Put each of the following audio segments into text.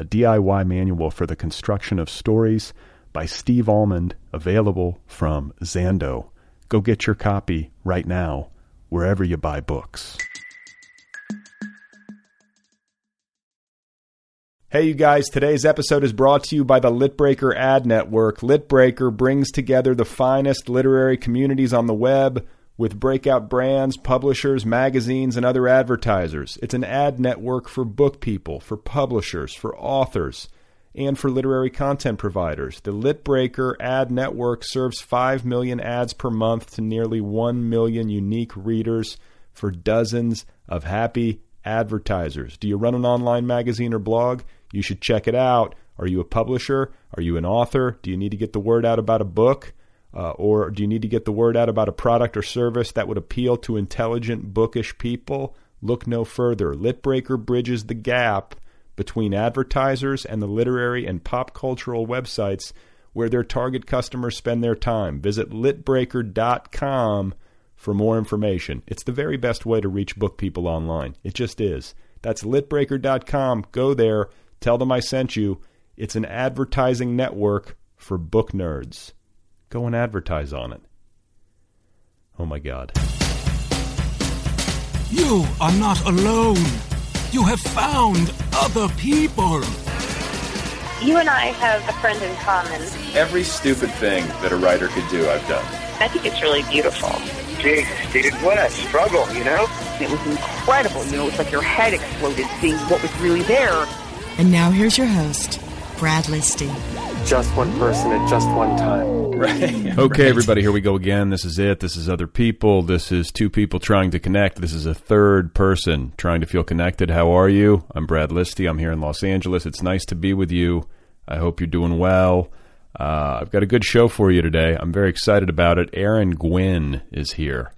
a DIY manual for the construction of stories by Steve Almond, available from Zando. Go get your copy right now, wherever you buy books. Hey, you guys, today's episode is brought to you by the Litbreaker Ad Network. Litbreaker brings together the finest literary communities on the web with breakout brands, publishers, magazines, and other advertisers. It's an ad network for book people, for publishers, for authors, and for literary content providers. The Litbreaker ad network serves 5 million ads per month to nearly 1 million unique readers for dozens of happy advertisers. Do you run an online magazine or blog? You should check it out. Are you a publisher? Are you an author? Do you need to get the word out about a book? Uh, or do you need to get the word out about a product or service that would appeal to intelligent, bookish people? Look no further. Litbreaker bridges the gap between advertisers and the literary and pop cultural websites where their target customers spend their time. Visit litbreaker.com for more information. It's the very best way to reach book people online. It just is. That's litbreaker.com. Go there, tell them I sent you. It's an advertising network for book nerds. Go and advertise on it. Oh my God. You are not alone. You have found other people. You and I have a friend in common. Every stupid thing that a writer could do, I've done. I think it's really beautiful. Jesus, dude, what a struggle, you know? It was incredible. You know, it's like your head exploded seeing what was really there. And now here's your host, Brad Listi. Just one person at just one time. Right. Okay, everybody, here we go again. This is it. This is other people. This is two people trying to connect. This is a third person trying to feel connected. How are you? I'm Brad Listi. I'm here in Los Angeles. It's nice to be with you. I hope you're doing well. Uh, I've got a good show for you today. I'm very excited about it. Aaron Gwyn is here.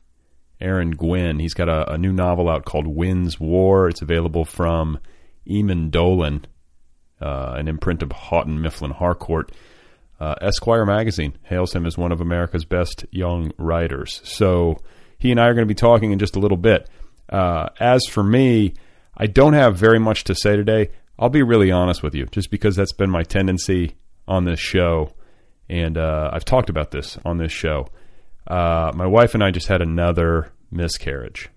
Aaron Gwyn. He's got a, a new novel out called Wynne's War. It's available from Eamon Dolan, uh, an imprint of Houghton Mifflin Harcourt. Uh, Esquire magazine hails him as one of America's best young writers. So he and I are going to be talking in just a little bit. Uh, as for me, I don't have very much to say today. I'll be really honest with you, just because that's been my tendency on this show, and uh, I've talked about this on this show. Uh, my wife and I just had another miscarriage,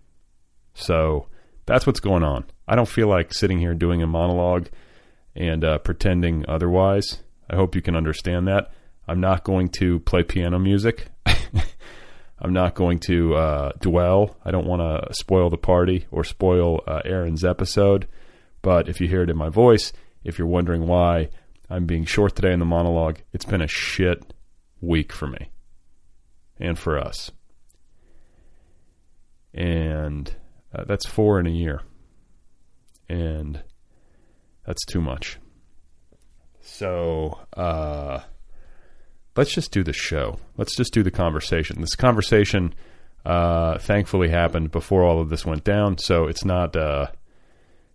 so that's what's going on. I don't feel like sitting here doing a monologue and uh, pretending otherwise. I hope you can understand that. I'm not going to play piano music. I'm not going to uh, dwell. I don't want to spoil the party or spoil uh, Aaron's episode. But if you hear it in my voice, if you're wondering why I'm being short today in the monologue, it's been a shit week for me and for us. And uh, that's four in a year. And that's too much. So uh, let's just do the show. Let's just do the conversation. This conversation, uh, thankfully, happened before all of this went down, so it's not uh,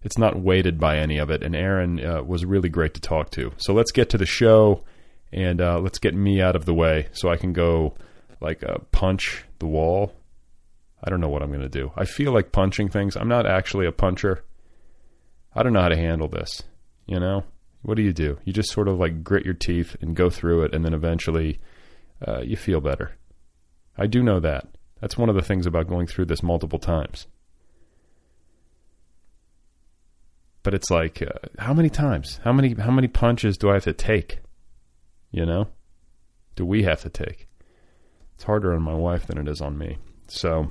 it's not weighted by any of it. And Aaron uh, was really great to talk to. So let's get to the show, and uh, let's get me out of the way so I can go like uh, punch the wall. I don't know what I'm going to do. I feel like punching things. I'm not actually a puncher. I don't know how to handle this. You know what do you do? You just sort of like grit your teeth and go through it, and then eventually uh, you feel better. I do know that. That's one of the things about going through this multiple times. But it's like, uh, how many times? How many how many punches do I have to take? You know, do we have to take? It's harder on my wife than it is on me. So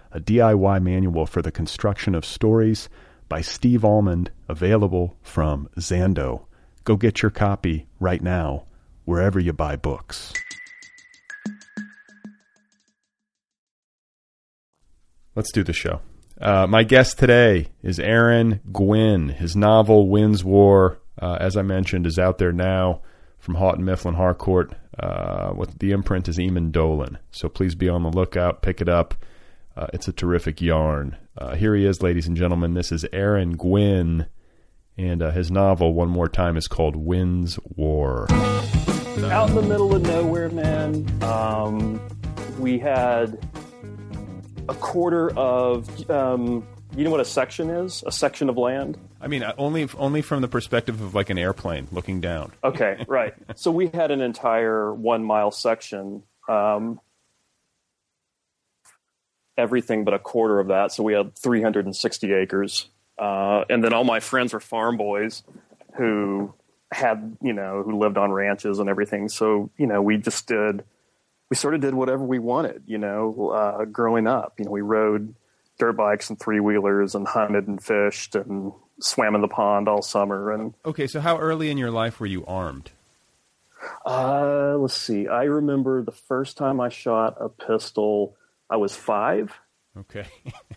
a DIY manual for the construction of stories by Steve Almond, available from Zando. Go get your copy right now, wherever you buy books. Let's do the show. Uh, my guest today is Aaron Gwyn. His novel Wynne's War, uh, as I mentioned, is out there now from Houghton Mifflin Harcourt. Uh, the imprint is Eamon Dolan. So please be on the lookout. Pick it up. Uh, it's a terrific yarn. Uh, here he is, ladies and gentlemen. This is Aaron Gwyn, and uh, his novel, one more time, is called Wynne's War. Out in the middle of nowhere, man. Um, we had a quarter of. Um, you know what a section is? A section of land. I mean, uh, only only from the perspective of like an airplane looking down. Okay, right. so we had an entire one mile section um, everything but a quarter of that. So we had 360 acres. Uh, and then all my friends were farm boys who had, you know, who lived on ranches and everything. So, you know, we just did, we sort of did whatever we wanted, you know, uh, growing up. You know, we rode dirt bikes and three wheelers and hunted and fished and swam in the pond all summer. And okay, so how early in your life were you armed? Uh, let's see. I remember the first time I shot a pistol I was five. Okay,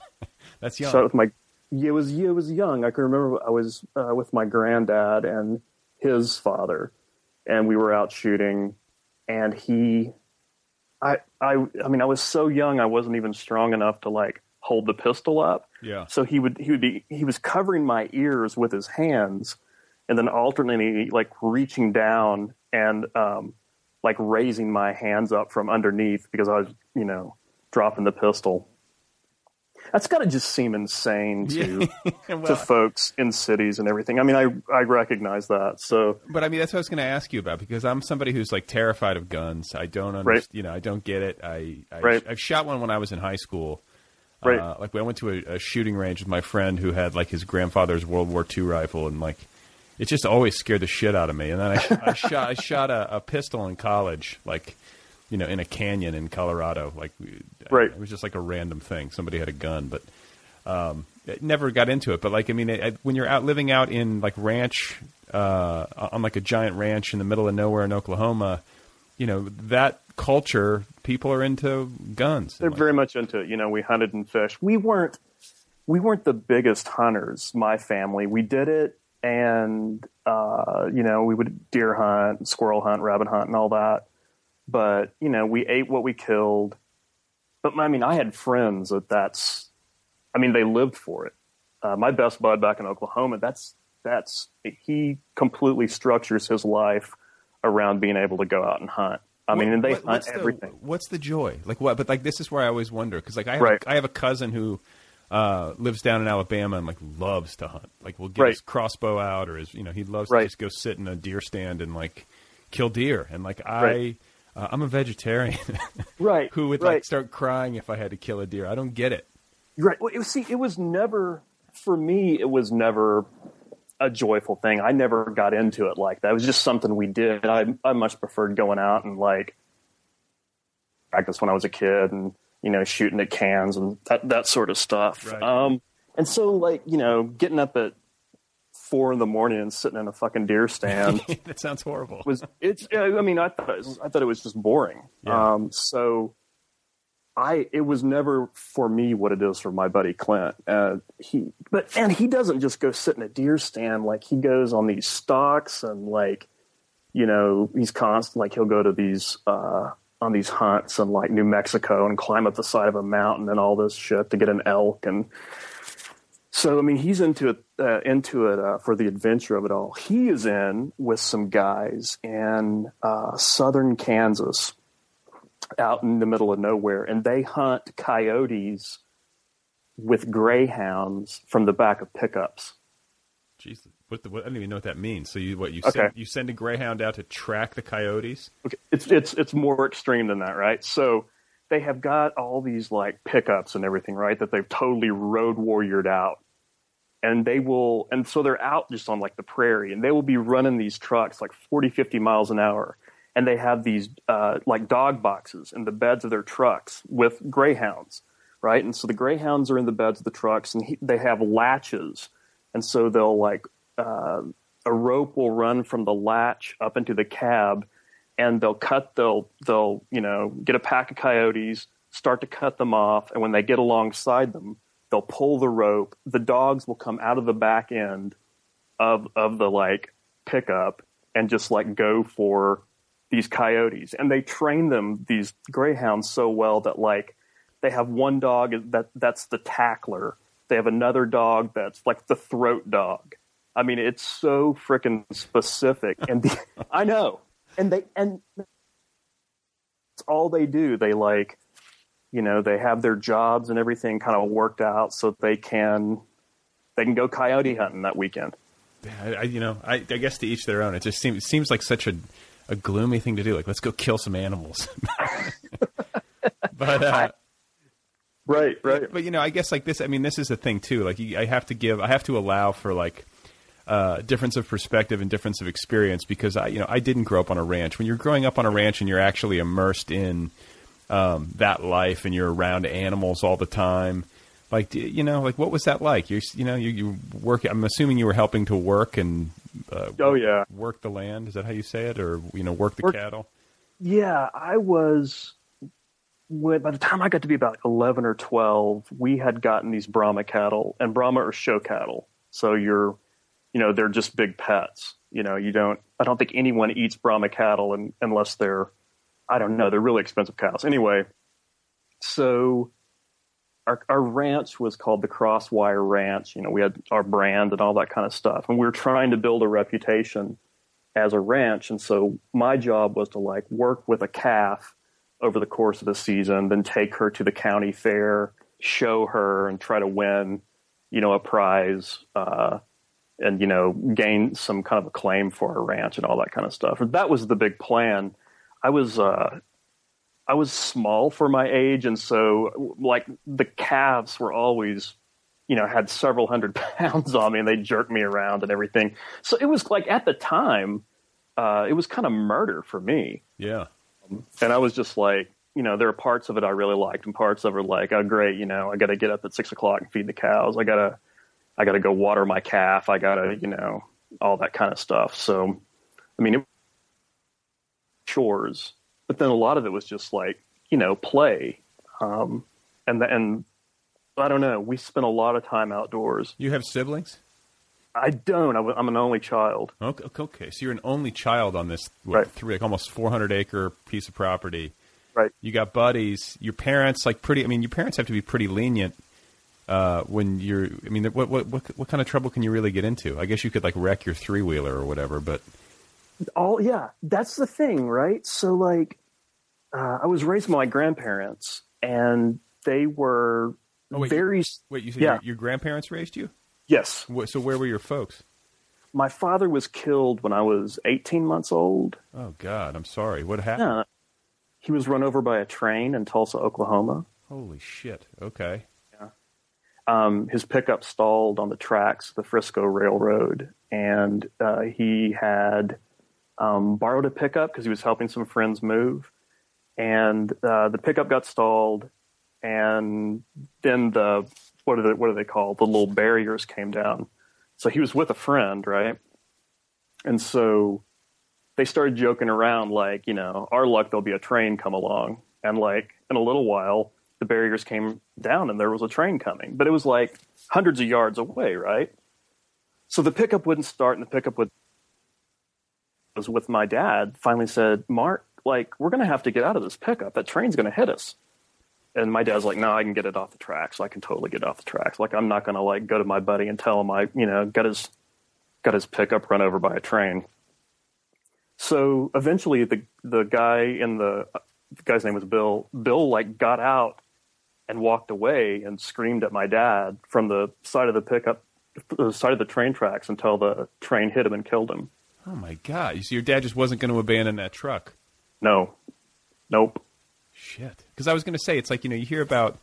that's young. So with my, yeah, it was yeah, it was young. I can remember I was uh, with my granddad and his father, and we were out shooting, and he, I, I, I mean, I was so young, I wasn't even strong enough to like hold the pistol up. Yeah. So he would he would be he was covering my ears with his hands, and then alternately like reaching down and um, like raising my hands up from underneath because I was you know dropping the pistol. That's got to just seem insane to well, to folks in cities and everything. I mean, I I recognize that. So, but I mean, that's what I was going to ask you about because I'm somebody who's like terrified of guns. I don't understand. Right. You know, I don't get it. I, I right. I've shot one when I was in high school. Right. Uh, like I went to a, a shooting range with my friend who had like his grandfather's World War II rifle, and like it just always scared the shit out of me. And then I, I shot I shot a, a pistol in college, like you know, in a canyon in Colorado. Like, right. It was just like a random thing. Somebody had a gun, but um, it never got into it. But like, I mean, it, when you're out living out in like ranch, uh, on like a giant ranch in the middle of nowhere in Oklahoma, you know, that culture, people are into guns. They're like, very much into it. You know, we hunted and fished. We weren't, we weren't the biggest hunters. My family, we did it, and uh, you know, we would deer hunt, squirrel hunt, rabbit hunt, and all that but you know we ate what we killed but i mean i had friends that that's i mean they lived for it uh, my best bud back in oklahoma that's that's he completely structures his life around being able to go out and hunt i what, mean and they what, hunt everything the, what's the joy like what but like this is where i always wonder because like i have, right. a, I have a cousin who uh, lives down in Alabama and like loves to hunt. Like, will get right. his crossbow out, or his you know he loves right. to just go sit in a deer stand and like kill deer. And like I. Uh, I'm a vegetarian, right? Who would right. like start crying if I had to kill a deer? I don't get it. Right. Well, it was, see, it was never for me. It was never a joyful thing. I never got into it like that. It was just something we did. I I much preferred going out and like practice when I was a kid and you know shooting at cans and that that sort of stuff. Right. Um, and so like you know getting up at four in the morning and sitting in a fucking deer stand that sounds horrible. was it's I mean I thought it was, I thought it was just boring. Yeah. Um, so I it was never for me what it is for my buddy Clint. Uh, he but and he doesn't just go sit in a deer stand like he goes on these stalks and like you know he's constant like he'll go to these uh, on these hunts in like New Mexico and climb up the side of a mountain and all this shit to get an elk and so I mean, he's into it, uh, into it uh, for the adventure of it all. He is in with some guys in uh, southern Kansas, out in the middle of nowhere, and they hunt coyotes with greyhounds from the back of pickups. Jesus. what, the, what I don't even know what that means. So you what you Okay. send, you send a greyhound out to track the coyotes? Okay, it's it's it's more extreme than that, right? So they have got all these like pickups and everything, right? That they've totally road warriored out. And they will, and so they're out just on like the prairie, and they will be running these trucks like 40, 50 miles an hour. And they have these uh, like dog boxes in the beds of their trucks with greyhounds, right? And so the greyhounds are in the beds of the trucks, and he, they have latches, and so they'll like uh, a rope will run from the latch up into the cab, and they'll cut they'll they'll you know get a pack of coyotes start to cut them off and when they get alongside them they'll pull the rope. The dogs will come out of the back end of of the like pickup and just like go for these coyotes. And they train them these greyhounds so well that like they have one dog that that's the tackler. They have another dog that's like the throat dog. I mean it's so freaking specific. And the, i know. And they and it's all they do. They like you know they have their jobs and everything kind of worked out so they can they can go coyote hunting that weekend I, I you know, I, I guess to each their own. It just seems it seems like such a a gloomy thing to do. Like let's go kill some animals. but uh, right right but you know, I guess like this. I mean, this is a thing too. Like I have to give, I have to allow for like uh, difference of perspective and difference of experience because I, you know, I didn't grow up on a ranch. When you're growing up on a ranch and you're actually immersed in um, that life and you're around animals all the time, like you know, like what was that like? You're, you know, you, you work. I'm assuming you were helping to work and uh, oh yeah work the land. Is that how you say it, or you know, work the Work- cattle? Yeah, I was. When, by the time I got to be about eleven or twelve, we had gotten these Brahma cattle, and Brahma are show cattle. So you're, you know, they're just big pets. You know, you don't. I don't think anyone eats Brahma cattle un, unless they're, I don't know, they're really expensive cows. Anyway, so our our ranch was called the Crosswire Ranch. You know, we had our brand and all that kind of stuff, and we were trying to build a reputation as a ranch. And so my job was to like work with a calf over the course of the season, then take her to the county fair, show her, and try to win, you know, a prize, uh, and you know, gain some kind of acclaim for our ranch and all that kind of stuff. That was the big plan. I was. Uh, I was small for my age, and so like the calves were always, you know, had several hundred pounds on me, and they jerked me around and everything. So it was like at the time, uh, it was kind of murder for me, Yeah. and I was just like, you know, there are parts of it I really liked, and parts of it like, oh great, you know, I got to get up at six o'clock and feed the cows. I gotta, I gotta go water my calf. I gotta, you know, all that kind of stuff. So, I mean, it, chores, but then a lot of it was just like, you know, play, um, and the, and I don't know. We spent a lot of time outdoors. You have siblings? I don't. I w- I'm an only child. Okay, okay, so you're an only child on this what, Right. three, like almost 400 acre piece of property. Right. You got buddies. Your parents, like pretty. I mean, your parents have to be pretty lenient uh, when you're. I mean, what, what what what kind of trouble can you really get into? I guess you could like wreck your three wheeler or whatever, but all yeah that's the thing right so like uh, i was raised by my grandparents and they were Oh, wait, very wait, you said Yeah. your, your grandparents raised you? yes So where were your folks? my father was killed when i was 18 months old Oh God, I'm sorry. What happened? yeah he was run over by a train in tulsa oklahoma Holy shit. Okay. um, his pickup stalled on the tracks of the Frisco Railroad, and uh, he had um, borrowed a pickup because he was helping some friends move, and uh, the pickup got stalled, and then the what are they what are they called? The little barriers came down, so he was with a friend, right? And so they started joking around, like, you know, our luck, there'll be a train come along. And like in a little while, the barriers came down and there was a train coming, but it was like hundreds of yards away, right? So the pickup wouldn't start, and the pickup would was with my dad. Finally said, "Mark, like we're gonna have to get out of this pickup. That train's gonna hit us." And my dad's like, "No, I can get it off the tracks. I can totally get off the tracks. Like I'm not gonna like go to my buddy and tell him I, you know, got his got his pickup run over by a train." So eventually, the the guy in the, the guy's name was Bill. Bill like got out and walked away and screamed at my dad from the side of the pickup, the side of the train tracks until the train hit him and killed him. Oh my god! You see, your dad just wasn't going to abandon that truck. No, nope. Shit. Because I was going to say, it's like you know, you hear about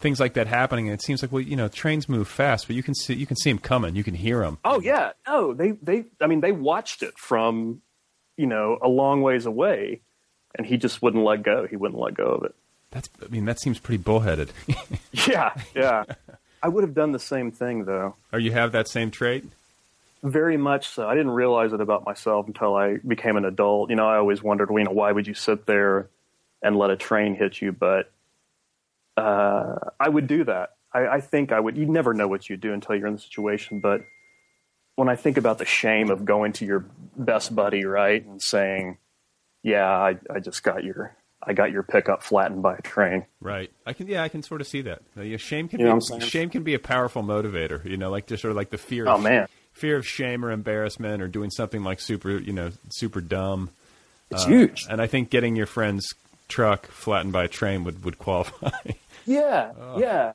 things like that happening, and it seems like well, you know, trains move fast, but you can see you can see them coming, you can hear them. Oh yeah, no, they they. I mean, they watched it from, you know, a long ways away, and he just wouldn't let go. He wouldn't let go of it. That's. I mean, that seems pretty bullheaded. Yeah, yeah. I would have done the same thing though. or you have that same trait. Very much so. I didn't realize it about myself until I became an adult. You know, I always wondered, you know, why would you sit there and let a train hit you? But uh, I would do that. I, I think I would. You never know what you'd do until you're in the situation. But when I think about the shame of going to your best buddy, right, and saying, "Yeah, I, I just got your, I got your pickup flattened by a train." Right. I can. Yeah, I can sort of see that. Yeah, shame can You be what shame can be a powerful motivator. You know, like just sort of like the fear. Oh of, man, fear of shame or embarrassment or doing something like super, you know, super dumb. it's huge. And I think getting your friend's truck flattened by a train would would qualify. Yeah, yeah.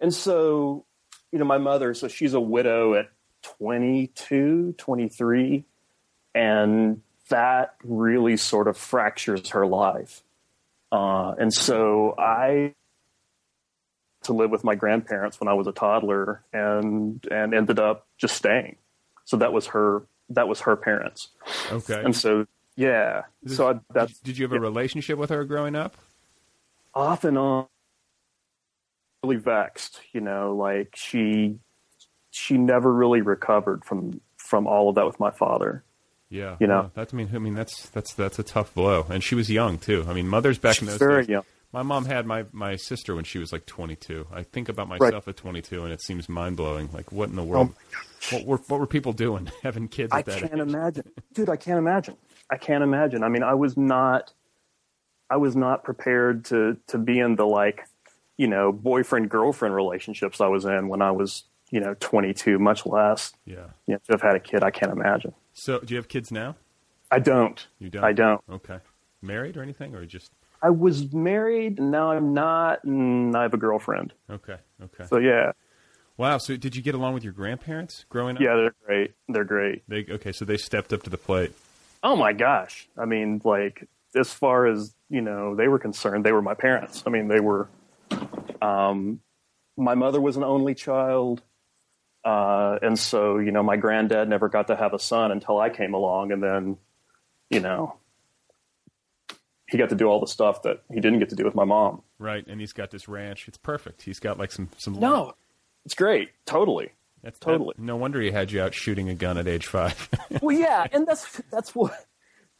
And so, you know, my mother, so she's a widow at 22, 23, and that really sort of fractures her life. Uh, and so I to live with my grandparents when I was a toddler and and ended up just staying. So that was her that was her parents. okay. And so yeah. So I, that's Did you have a relationship with her growing up? off and on really vexed you know like she she never really recovered from from all of that with my father Yeah. You know. That's I mean I mean that's that's that's a tough blow. And she was young too. I mean, mothers back in those very days. young My mom had my my sister when she was like 22. I think about myself at 22 and it seems mind-blowing. Like what in the world? Oh what were what were people doing having kids at i that can't age? imagine dude i can't imagine i can't imagine i mean i was not i was not prepared to to be in the like you know boyfriend girlfriend relationships i was in when i was you know 22 much less Yeah. you know, to have had a kid i can't imagine So, do you have kids now? i don't You don't. i don't Okay. Married or anything or just i was married and now i'm not and i have a girlfriend Okay. Okay. so yeah Wow. So, did you get along with your grandparents growing up? Yeah, they're great. They're great. They okay. So they stepped up to the plate. Oh my gosh. I mean, like as far as, you know, they were concerned, they were my parents. I mean, they were um my mother was an only child. Uh and so, you know, my granddad never got to have a son until I came along and then, you know, he got to do all the stuff that he didn't get to do with my mom. Right. And he's got this ranch. It's perfect. He's got like some some. No. It's great. Totally. That's totally. that- no wonder he had you out shooting a gun at age five. well, yeah, and that's that's what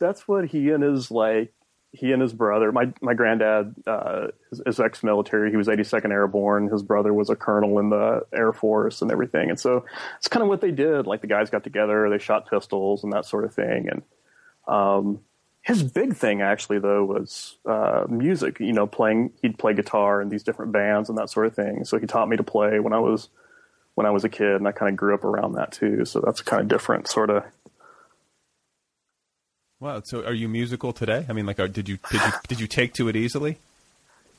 that's what he and his like he and his brother. My my granddad uh, is, is ex-military. He was 82nd Airborne. His brother was a colonel in the Air Force and everything. And so it's kind of what they did. Like the guys got together, they shot pistols and that sort of thing. And um, his big thing actually though was uh, music. You know, playing. He'd play guitar in these different bands and that sort of thing. So he taught me to play when I was when I was a kid, and I kind of grew up around that too. So that's kind of different, sort of. wow. So are you musical today? I mean, like, are, did you did you did you take to it easily?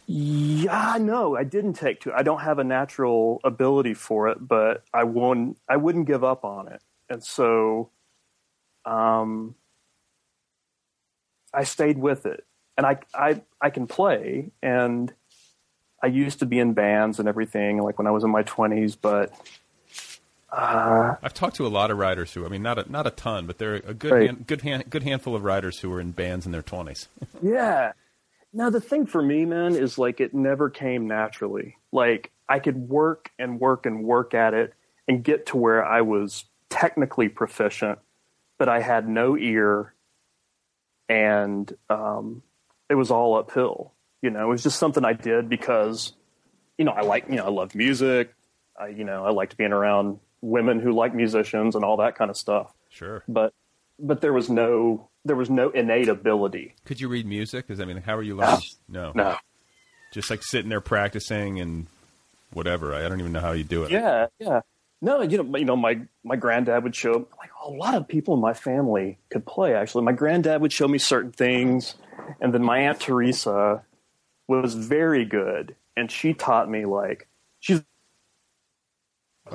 Yeah, no, I didn't take to. It. I don't have a natural ability for it, but I won't. I wouldn't give up on it, and so, um, I stayed with it, and I I I can play, and I used to be in bands and everything, like when I was in my twenties, but uh, I've talked to a lot of writers who, I mean, not a, not a ton, but there are a good Right. hand, good hand, good handful of writers who were in bands in their twenties. Yeah. Now the thing for me, man, is like it never came naturally. Like I could work and work and work at it and get to where I was technically proficient, but I had no ear, and um, it was all uphill. You know, it was just something I did because, you know, I like, you know, I love music. I, you know, I liked being around women who like musicians and all that kind of stuff. Sure. But, but there was no, there was no innate ability. Could you read music? Because I mean, how are you learning? No. no, No. just like sitting there practicing and whatever. I I don't even know how you do it. Yeah, yeah. No, you know, you know, my my granddad would show like a lot of people in my family could play. Actually, my granddad would show me certain things, and then my aunt Teresa was very good, and she taught me like she's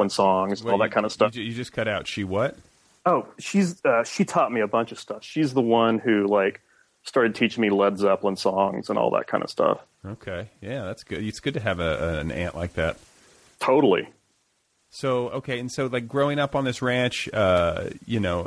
songs, Wait, all that kind of stuff. You, you just cut out. She what? Oh, she's uh, she taught me a bunch of stuff. She's the one who like started teaching me Led Zeppelin songs and all that kind of stuff. Okay, yeah, that's good. It's good to have a, an aunt like that. Totally. So okay, and so like growing up on this ranch, uh, you know,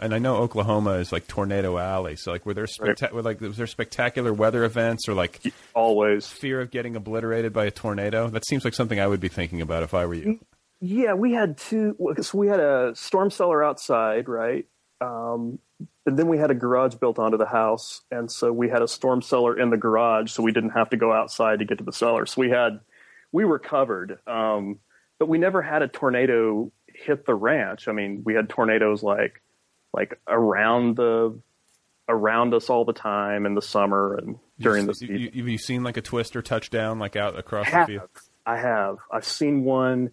and I know Oklahoma is like Tornado Alley. So like, were there specta- were, like was there spectacular weather events or like Always. fear of getting obliterated by a tornado? That seems like something I would be thinking about if I were you. Yeah, we had two. So we had a storm cellar outside, right? Um, and then we had a garage built onto the house, and so we had a storm cellar in the garage, so we didn't have to go outside to get to the cellar. So we had, we were covered, um, but we never had a tornado hit the ranch. I mean, we had tornadoes like, like around the, around us all the time in the summer and during the you, have you seen like a twister touchdown like out across I the field? I have. I've seen one.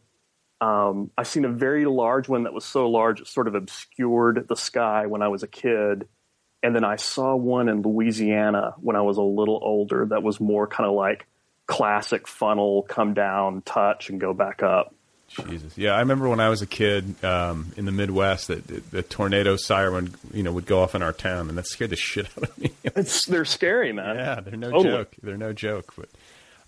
Um, I've seen a very large one that was so large it sort of obscured the sky when I was a kid. And then I saw one in Louisiana when I was a little older that was more kind of like classic funnel, come down, touch, and go back up. Jesus, yeah, I remember when I was a kid um, in the Midwest that the, the tornado siren, you know, would go off in our town, and that scared the shit out of me. It's they're scary, man. Yeah, they're no Totally. joke. They're no joke. But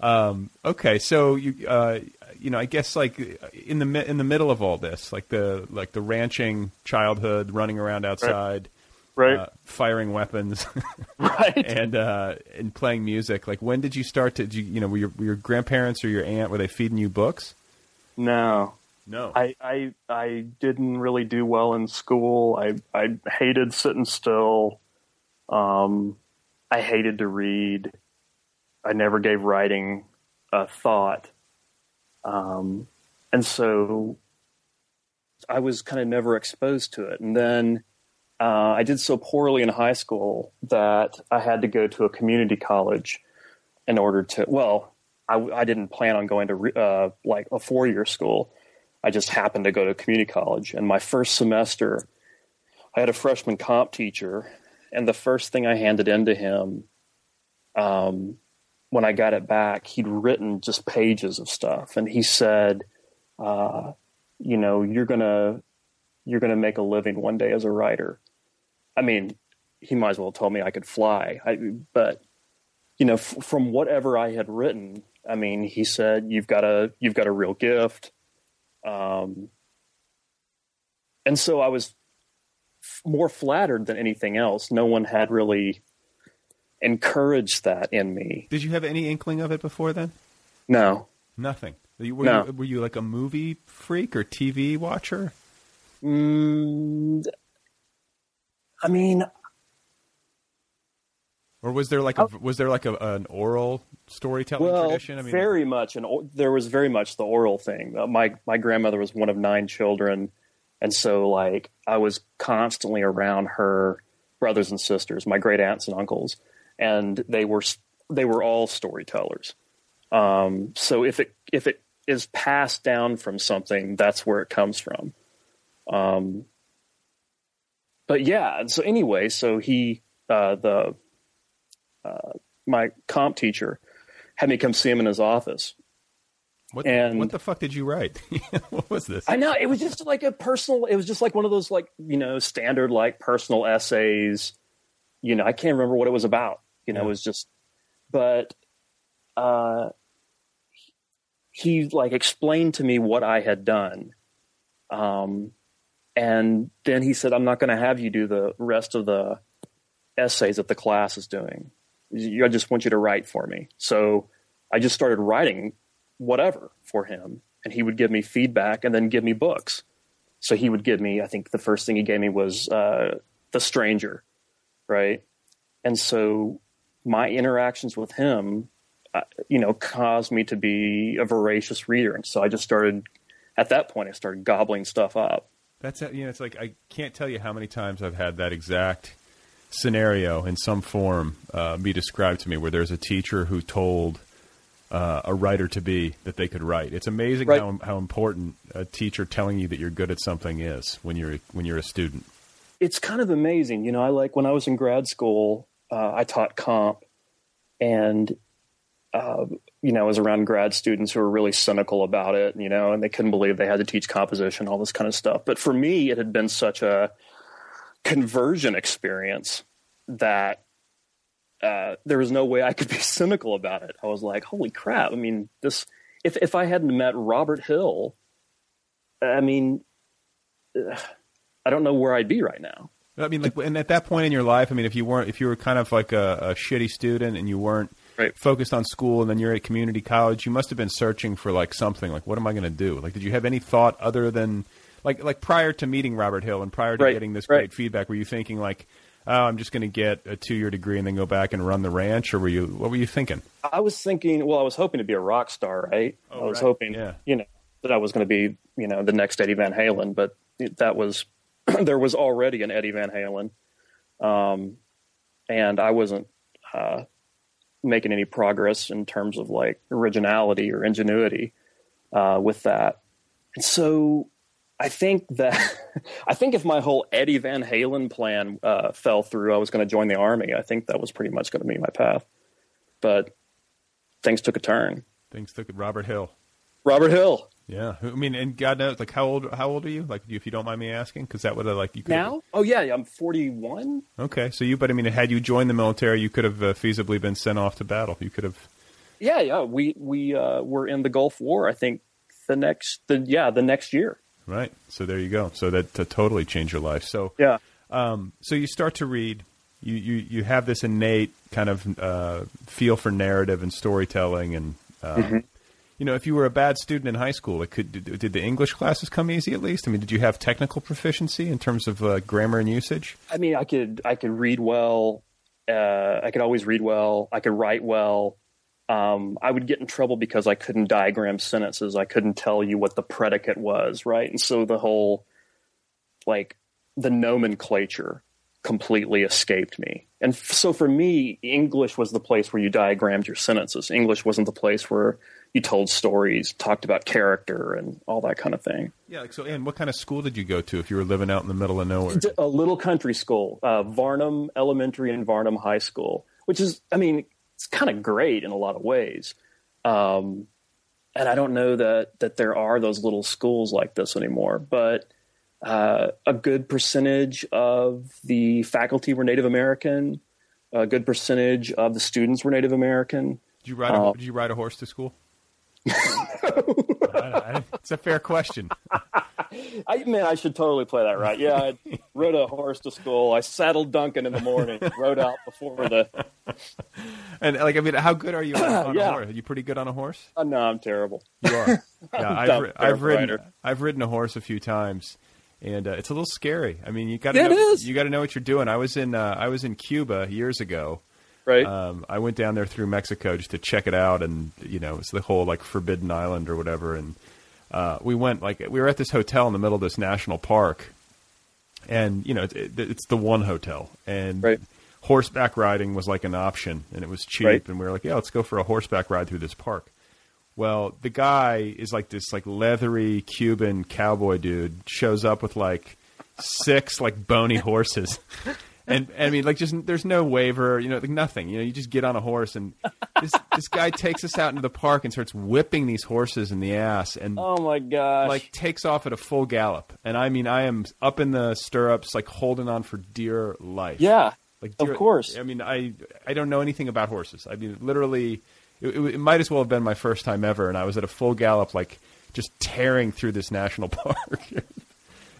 um, okay, so you uh, you know, I guess like in the in the middle of all this, like the like the ranching childhood, running around outside, Right. Uh, firing weapons, right. and uh, and playing music. Like, when did you start to? Did you, you know, were your, were your grandparents or your aunt were they feeding you books? No. No. I, I I didn't really do well in school. I I hated sitting still. Um, I hated to read. I never gave writing a thought. Um, and so I was kind of never exposed to it. And then uh, I did so poorly in high school that I had to go to a community college in order to. Well, I, I didn't plan on going to uh, like a four year school. I just happened to go to community college. And my first semester, I had a freshman comp teacher, and the first thing I handed in to him, um, when I got it back, he'd written just pages of stuff, and he said, uh, "You know, you're gonna you're gonna make a living one day as a writer." I mean, he might as well tell me I could fly, I, but you know, f- from whatever I had written, I mean, he said, "You've got a you've got a real gift." Um, and so I was f- more flattered than anything else. No one had really encouraged that in me. Did you have any inkling of it before then? No, Nothing. Were you, were, No. you, were you like a movie freak or TV watcher? Mm, I mean, Or was there like a was there like a, an oral storytelling Oh. well, tradition? I mean, very much, and there was very much the oral thing. Uh, my my grandmother was one of nine children, and so like I was constantly around her brothers and sisters, my great aunts and uncles, and they were they were all storytellers. Um, so if it if it is passed down from something, that's where it comes from. Um, but yeah, so anyway, so he uh, the uh, my comp teacher had me come see him in his office. what, and- what the fuck did you write? what was this? I know it was just like a personal. It was just like one of those like you know standard like personal essays. You know, I can't remember what it was about. You know, Yeah. it was just, but uh, he like explained to me what I had done, um, and then he said, "I'm not going to have you do the rest of the essays that the class is doing. I just want you to write for me." So I just started writing whatever for him, and he would give me feedback and then give me books. so he would give me. I think the first thing he gave me was uh, The Stranger, right? And so my interactions with him, uh, you know, caused me to be a voracious reader, and so I just started. At that point, I started gobbling stuff up. That's you know, it's like I can't tell you how many times I've had that exact scenario in some form uh, be described to me, where there's a teacher who told uh, a writer to be that they could write. It's amazing Right. how how important a teacher telling you that you're good at something is when you're when you're a student. it's kind of amazing. You know, I like when I was in grad school, uh, I taught comp, and uh, you know, was around grad students who were really cynical about it. You know, and they couldn't believe they had to teach composition, all this kind of stuff. But for me, it had been such a conversion experience that uh, there was no way I could be cynical about it. I was like, "Holy crap!" I mean, this. If if I hadn't met Robert Hill, I mean, uh, I don't know where I'd be right now. I mean, like, and at that point in your life, I mean, if you weren't, if you were kind of like a, a shitty student and you weren't Right. focused on school, and then you're at community college, you must have been searching for like something. Like, what am I going to do? Like, did you have any thought other than like, like prior to meeting Robert Hill and prior to Right, getting this right. great feedback, were you thinking like, oh, I'm just going to get a two year degree and then go back and run the ranch, or were you, what were you thinking? I was thinking, well, I was hoping to be a rock star, right? I was right. hoping, Yeah. you know, that I was going to be, you know, the next Eddie Van Halen, but that was, there was already an Eddie Van Halen. Um, and I wasn't, uh, making any progress in terms of like originality or ingenuity, uh, with that. And so I think that, I think if my whole Eddie Van Halen plan, uh, fell through, I was going to join the army. I think that was pretty much going to be my path. But things took a turn. Things took Robert Hill. Robert Hill. Yeah, I mean, and God knows, like, how old? How old are you? Like, if you don't mind me asking, because that would have like you could Now? Oh yeah, I'm 41. Okay, so you, but I mean, had you joined the military, you could have uh, feasibly been sent off to battle. You could have. Yeah, yeah. We we uh, were in the Gulf War. I think the next the yeah the next year. Right. So there you go. So that to totally changed your life. So Yeah. um, so you start to read. You you you have this innate kind of uh, feel for narrative and storytelling, and uh, you know, if you were a bad student in high school, it could did, did the English classes come easy at least? I mean, did you have technical proficiency in terms of uh, grammar and usage? I mean, I could I could read well. Uh, I could always read well. I could write well. Um, I would get in trouble because I couldn't diagram sentences. I couldn't tell you what the predicate was, right? And so the whole, like, the nomenclature completely escaped me. And f- so for me, English was the place where you diagrammed your sentences. English wasn't the place where you told stories, talked about character, and all that kind of thing. Yeah. Like so, and what kind of school did you go to if you were living out in the middle of nowhere? A little country school, uh, Varnum Elementary and Varnum High School, which is, I mean, it's kind of great in a lot of ways. Um, and I don't know that that there are those little schools like this anymore, but uh, a good percentage of the faculty were Native American. A good percentage of the students were Native American. Did you ride? A, did you ride a horse to school? I- I- it's a fair question. I man, I should totally play that right. Yeah, I rode a horse to school. I saddled Duncan in the morning, rode out before the. And like, I mean, how good are you on, on Yeah. a horse? Are you pretty good on a horse? Oh, no, I'm terrible. You are. Yeah, I've, Dumb I've ridden. rider. I've ridden a horse a few times, and uh, it's a little scary. I mean, you got to it know, is. you got to know what you're doing. I was in uh, I was in Cuba years ago. Right. Um, I went down there through Mexico just to check it out, and you know, it's the whole like Forbidden Island or whatever. And uh, we went like we were at this hotel in the middle of this national park, and you know, it, it, it's the one hotel, and Right. horseback riding was like an option, and it was cheap, Right. and we were like, yeah, let's go for a horseback ride through this park. Well, the guy is like this like leathery Cuban cowboy dude shows up with like six like bony horses. And, and I mean, like, just there's no waiver, you know, like nothing. You know, you just get on a horse, and this this guy takes us out into the park and starts whipping these horses in the ass, and oh my gosh. like takes off at a full gallop. And I mean, I am up in the stirrups, like holding on for dear life. yeah. Like, Of course. I mean, I I don't know anything about horses. I mean, literally, it, it, it might as well have been my first time ever, and I was at a full gallop, like just tearing through this national park. it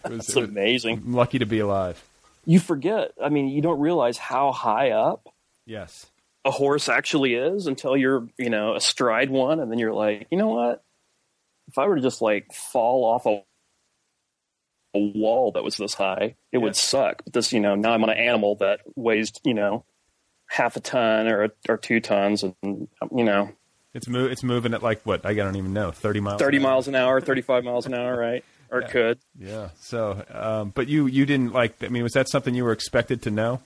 was, It's it was- amazing. I'm lucky to be alive. You forget. I mean, you don't realize how high up Yes. a horse actually is until you're, you know, astride one, and then you're like, you know what? If I were to just like fall off a a wall that was this high, it would suck. But this, you know, now I'm on an animal that weighs, you know, half a ton or or two tons, and you know, It's mo- it's moving at like what? I don't even know. Thirty miles. thirty an hour? miles an hour, thirty five miles an hour, right? Or it could. Yeah. So, um, but you you didn't like. I mean, was that something you were expected to know?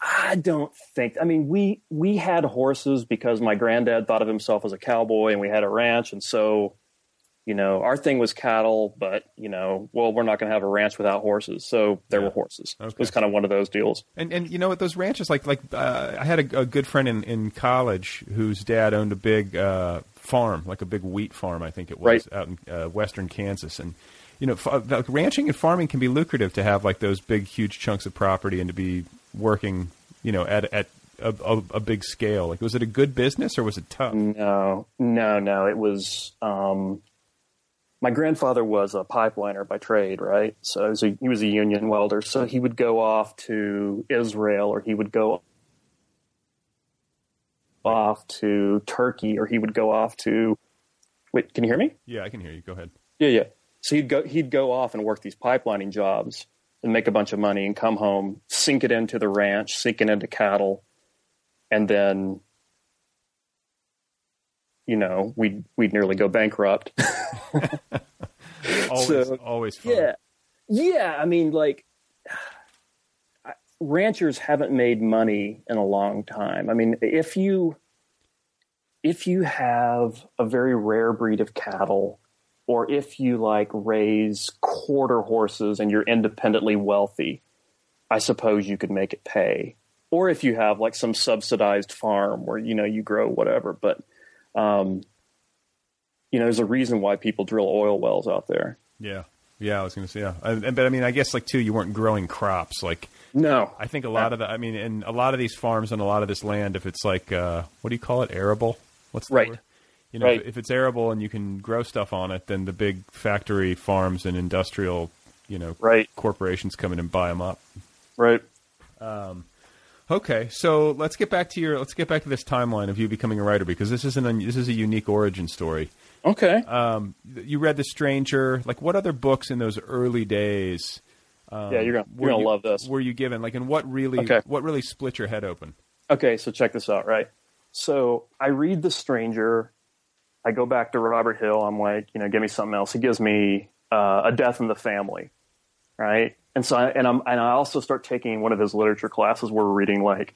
I don't think. I mean, we we had horses because my granddad thought of himself as a cowboy, and we had a ranch, and so, you know, our thing was cattle. But you know, well, we're not going to have a ranch without horses, so there Yeah. were horses. Okay. It was kind of one of those deals. And and you know what those ranches like like uh, I had a, a good friend in, in college whose dad owned a big uh, farm like a big wheat farm I think it was Right. out in uh, western Kansas and you know f- like ranching and farming can be lucrative to have like those big huge chunks of property and to be working you know at at a, a, a big scale like was it a good business or was it tough No, no, no. It was. Um, my grandfather was a pipeliner by trade, right? So he was, a, he was a union welder. So he would go off to Israel, or he would go off to Turkey, or he would go off to. Wait, can you hear me? yeah I can hear you go ahead Yeah, yeah. So he'd go he'd go off and work these pipelining jobs and make a bunch of money and come home, sink it into the ranch, sink it into cattle, and then you know, we'd we'd nearly go bankrupt. always So, always fun yeah. Yeah, I mean like I- ranchers haven't made money in a long time. I mean, if you if you have a very rare breed of cattle or if you like raise quarter horses and you're independently wealthy, I suppose you could make it pay. Or if you have like some subsidized farm where you know you grow whatever, but um, you know there's a reason why people drill oil wells out there. yeah yeah I was gonna say yeah I, but I mean I guess like too you weren't growing crops like No, I think a lot of the, I mean, and a lot of these farms and a lot of this land, if it's like, uh, what do you call it, arable? What's the Right. word? You know, Right. if it's arable and you can grow stuff on it, then the big factory farms and industrial, you know, Right. corporations come in and buy them up. right? Okay, so let's get back to your, let's get back to this timeline of you becoming a writer because this is an, this is a unique origin story. Okay. Um, you read The Stranger. Like, what other books in those early days? yeah, you're gonna you're gonna you- love this. Were you given like, and what really, Okay. what really split your head open? Okay, so check this out, right? So I read The Stranger. I go back to Robert Hill. I'm like, you know, give me something else. He gives me uh, A Death in the Family, right? And so, I, and I'm, and I also start taking one of his literature classes where we're reading like,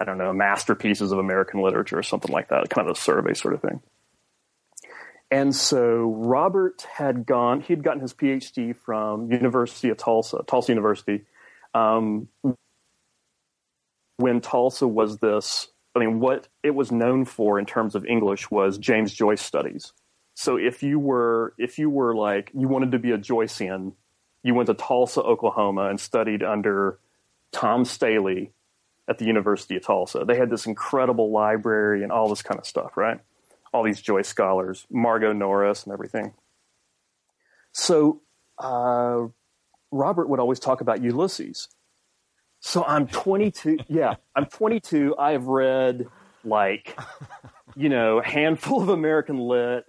I don't know, masterpieces of American literature or something like that, kind of a survey sort of thing. And so Robert had gone, he had gotten his PhD from University of Tulsa, Tulsa University, um, when Tulsa was this, I mean, what it was known for in terms of English was James Joyce studies. So if you were, if you were like, you wanted to be a Joycean, you went to Tulsa, Oklahoma and studied under Tom Staley at the University of Tulsa. They had this incredible library and all this kind of stuff, right? All these Joyce scholars, Margot Norris and everything. So, uh, Robert would always talk about Ulysses. So I'm 22. yeah, I'm 22. I have read like, you know, a handful of American lit.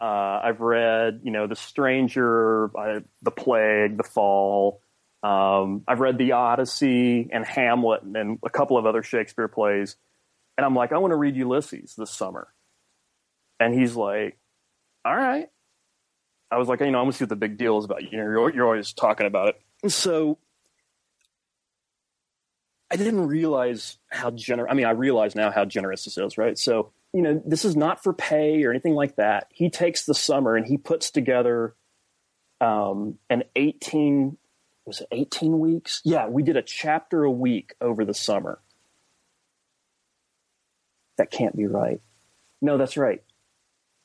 Uh, I've read, you know, The Stranger, I, The Plague, The Fall. Um, I've read The Odyssey and Hamlet and a couple of other Shakespeare plays. And I'm like, I want to read Ulysses this summer. And he's like, all right. I was like, you know, I want to see what the big deal is about. You know, you're, you're always talking about it. And so I didn't realize how generous. I mean, I realize now how generous this is, right? So, you know, this is not for pay or anything like that. He takes the summer and he puts together um, an 18, was it 18 weeks? Yeah, we did a chapter a week over the summer. That can't be right. No, that's right.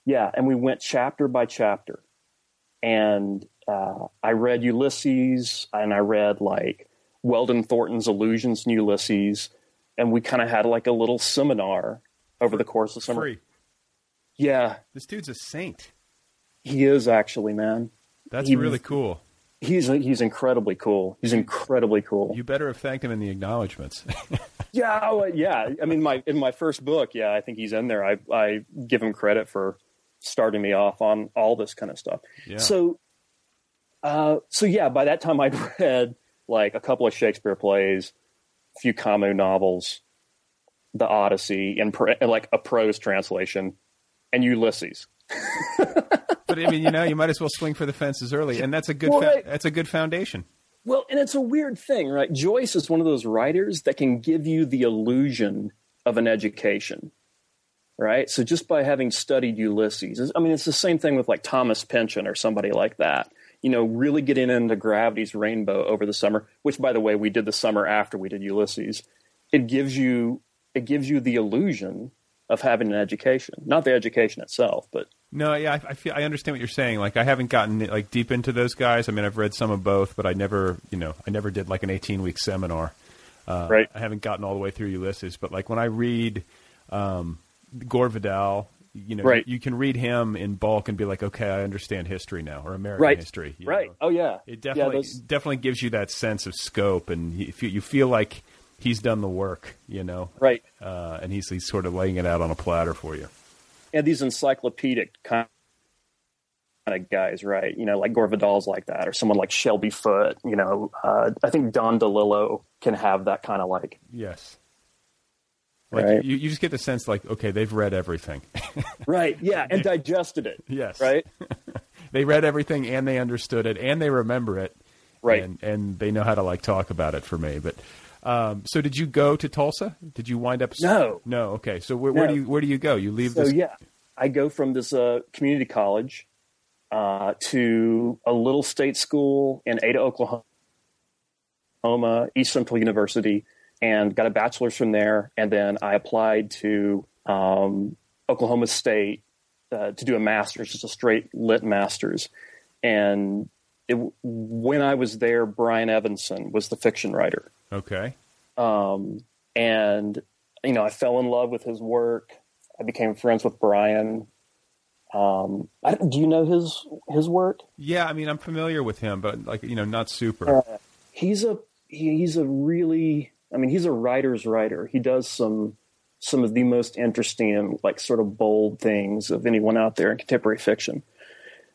Yeah, and we went chapter by chapter. And uh, I read Ulysses and I read like Weldon Thornton's Allusions in Ulysses. And we kind of had like a little seminar over the course of summer. Free. Yeah, This dude's a saint. he is actually, man. That's He- really cool. He's he's incredibly cool. He's incredibly cool. You better have thanked him in the acknowledgments. Yeah, oh, yeah. I mean, my in my first book, yeah, I think he's in there. I I give him credit for starting me off on all this kind of stuff. Yeah. So Uh, so yeah, by that time I'd read like a couple of Shakespeare plays, a few Camus novels, the Odyssey, and, pro- and like a prose translation, and Ulysses. But I mean, you know, you might as well swing for the fences early, and that's a good Well, fa- that's a good foundation. Well, and it's a weird thing, right? Joyce is one of those writers that can give you the illusion of an education, right? So just by having studied Ulysses, I mean, it's the same thing with like Thomas Pynchon or somebody like that. You know, really getting into Gravity's Rainbow over the summer, which, by the way, we did the summer after we did Ulysses. It gives you it gives you the illusion of having an education, not the education itself, but No, yeah, I, I feel I understand what you're saying. Like, I haven't gotten like deep into those guys. I mean, I've read some of both, but I never, you know, I never did like an 18 week seminar. Uh, Right. I haven't gotten all the way through Ulysses, but like when I read um, Gore Vidal, you know, Right. you, can read him in bulk and be like, okay, I understand history now, or American right, history. you right? know. Oh yeah, It Yeah, definitely those- definitely gives you that sense of scope, and if you, you feel like he's done the work, you know, right. uh, and he's he's sort of laying it out on a platter for you. and these encyclopedic kind of guys, right? You know, like Gore Vidal's like that, or someone like Shelby Foote. You know, uh, I think Don DeLillo can have that kind of like, Yes. Like Right. you, you just get the sense like okay they've read everything right? Yeah, and digested it. yes Right. they read everything and they understood it and they remember it Right. and and they know how to like talk about it for me but um, so did you go to Tulsa did you wind up No. no okay so where, where No. do you where do you go you leave So this yeah, I go from this uh, community college uh, to a little state school in Ada, Oklahoma, East Central University, and got a bachelor's from there. And then I applied to um, Oklahoma State uh, to do a master's, just a straight lit master's. And it, when I was there, Brian Evenson was the fiction writer okay um, and you know I fell in love with his work. I became friends with Brian. Um, I, do you know his his work? yeah I mean I'm familiar with him but like you know not super He's a he, he's a really I mean he's a writer's writer. He does some some of the most interesting and like sort of bold things of anyone out there in contemporary fiction.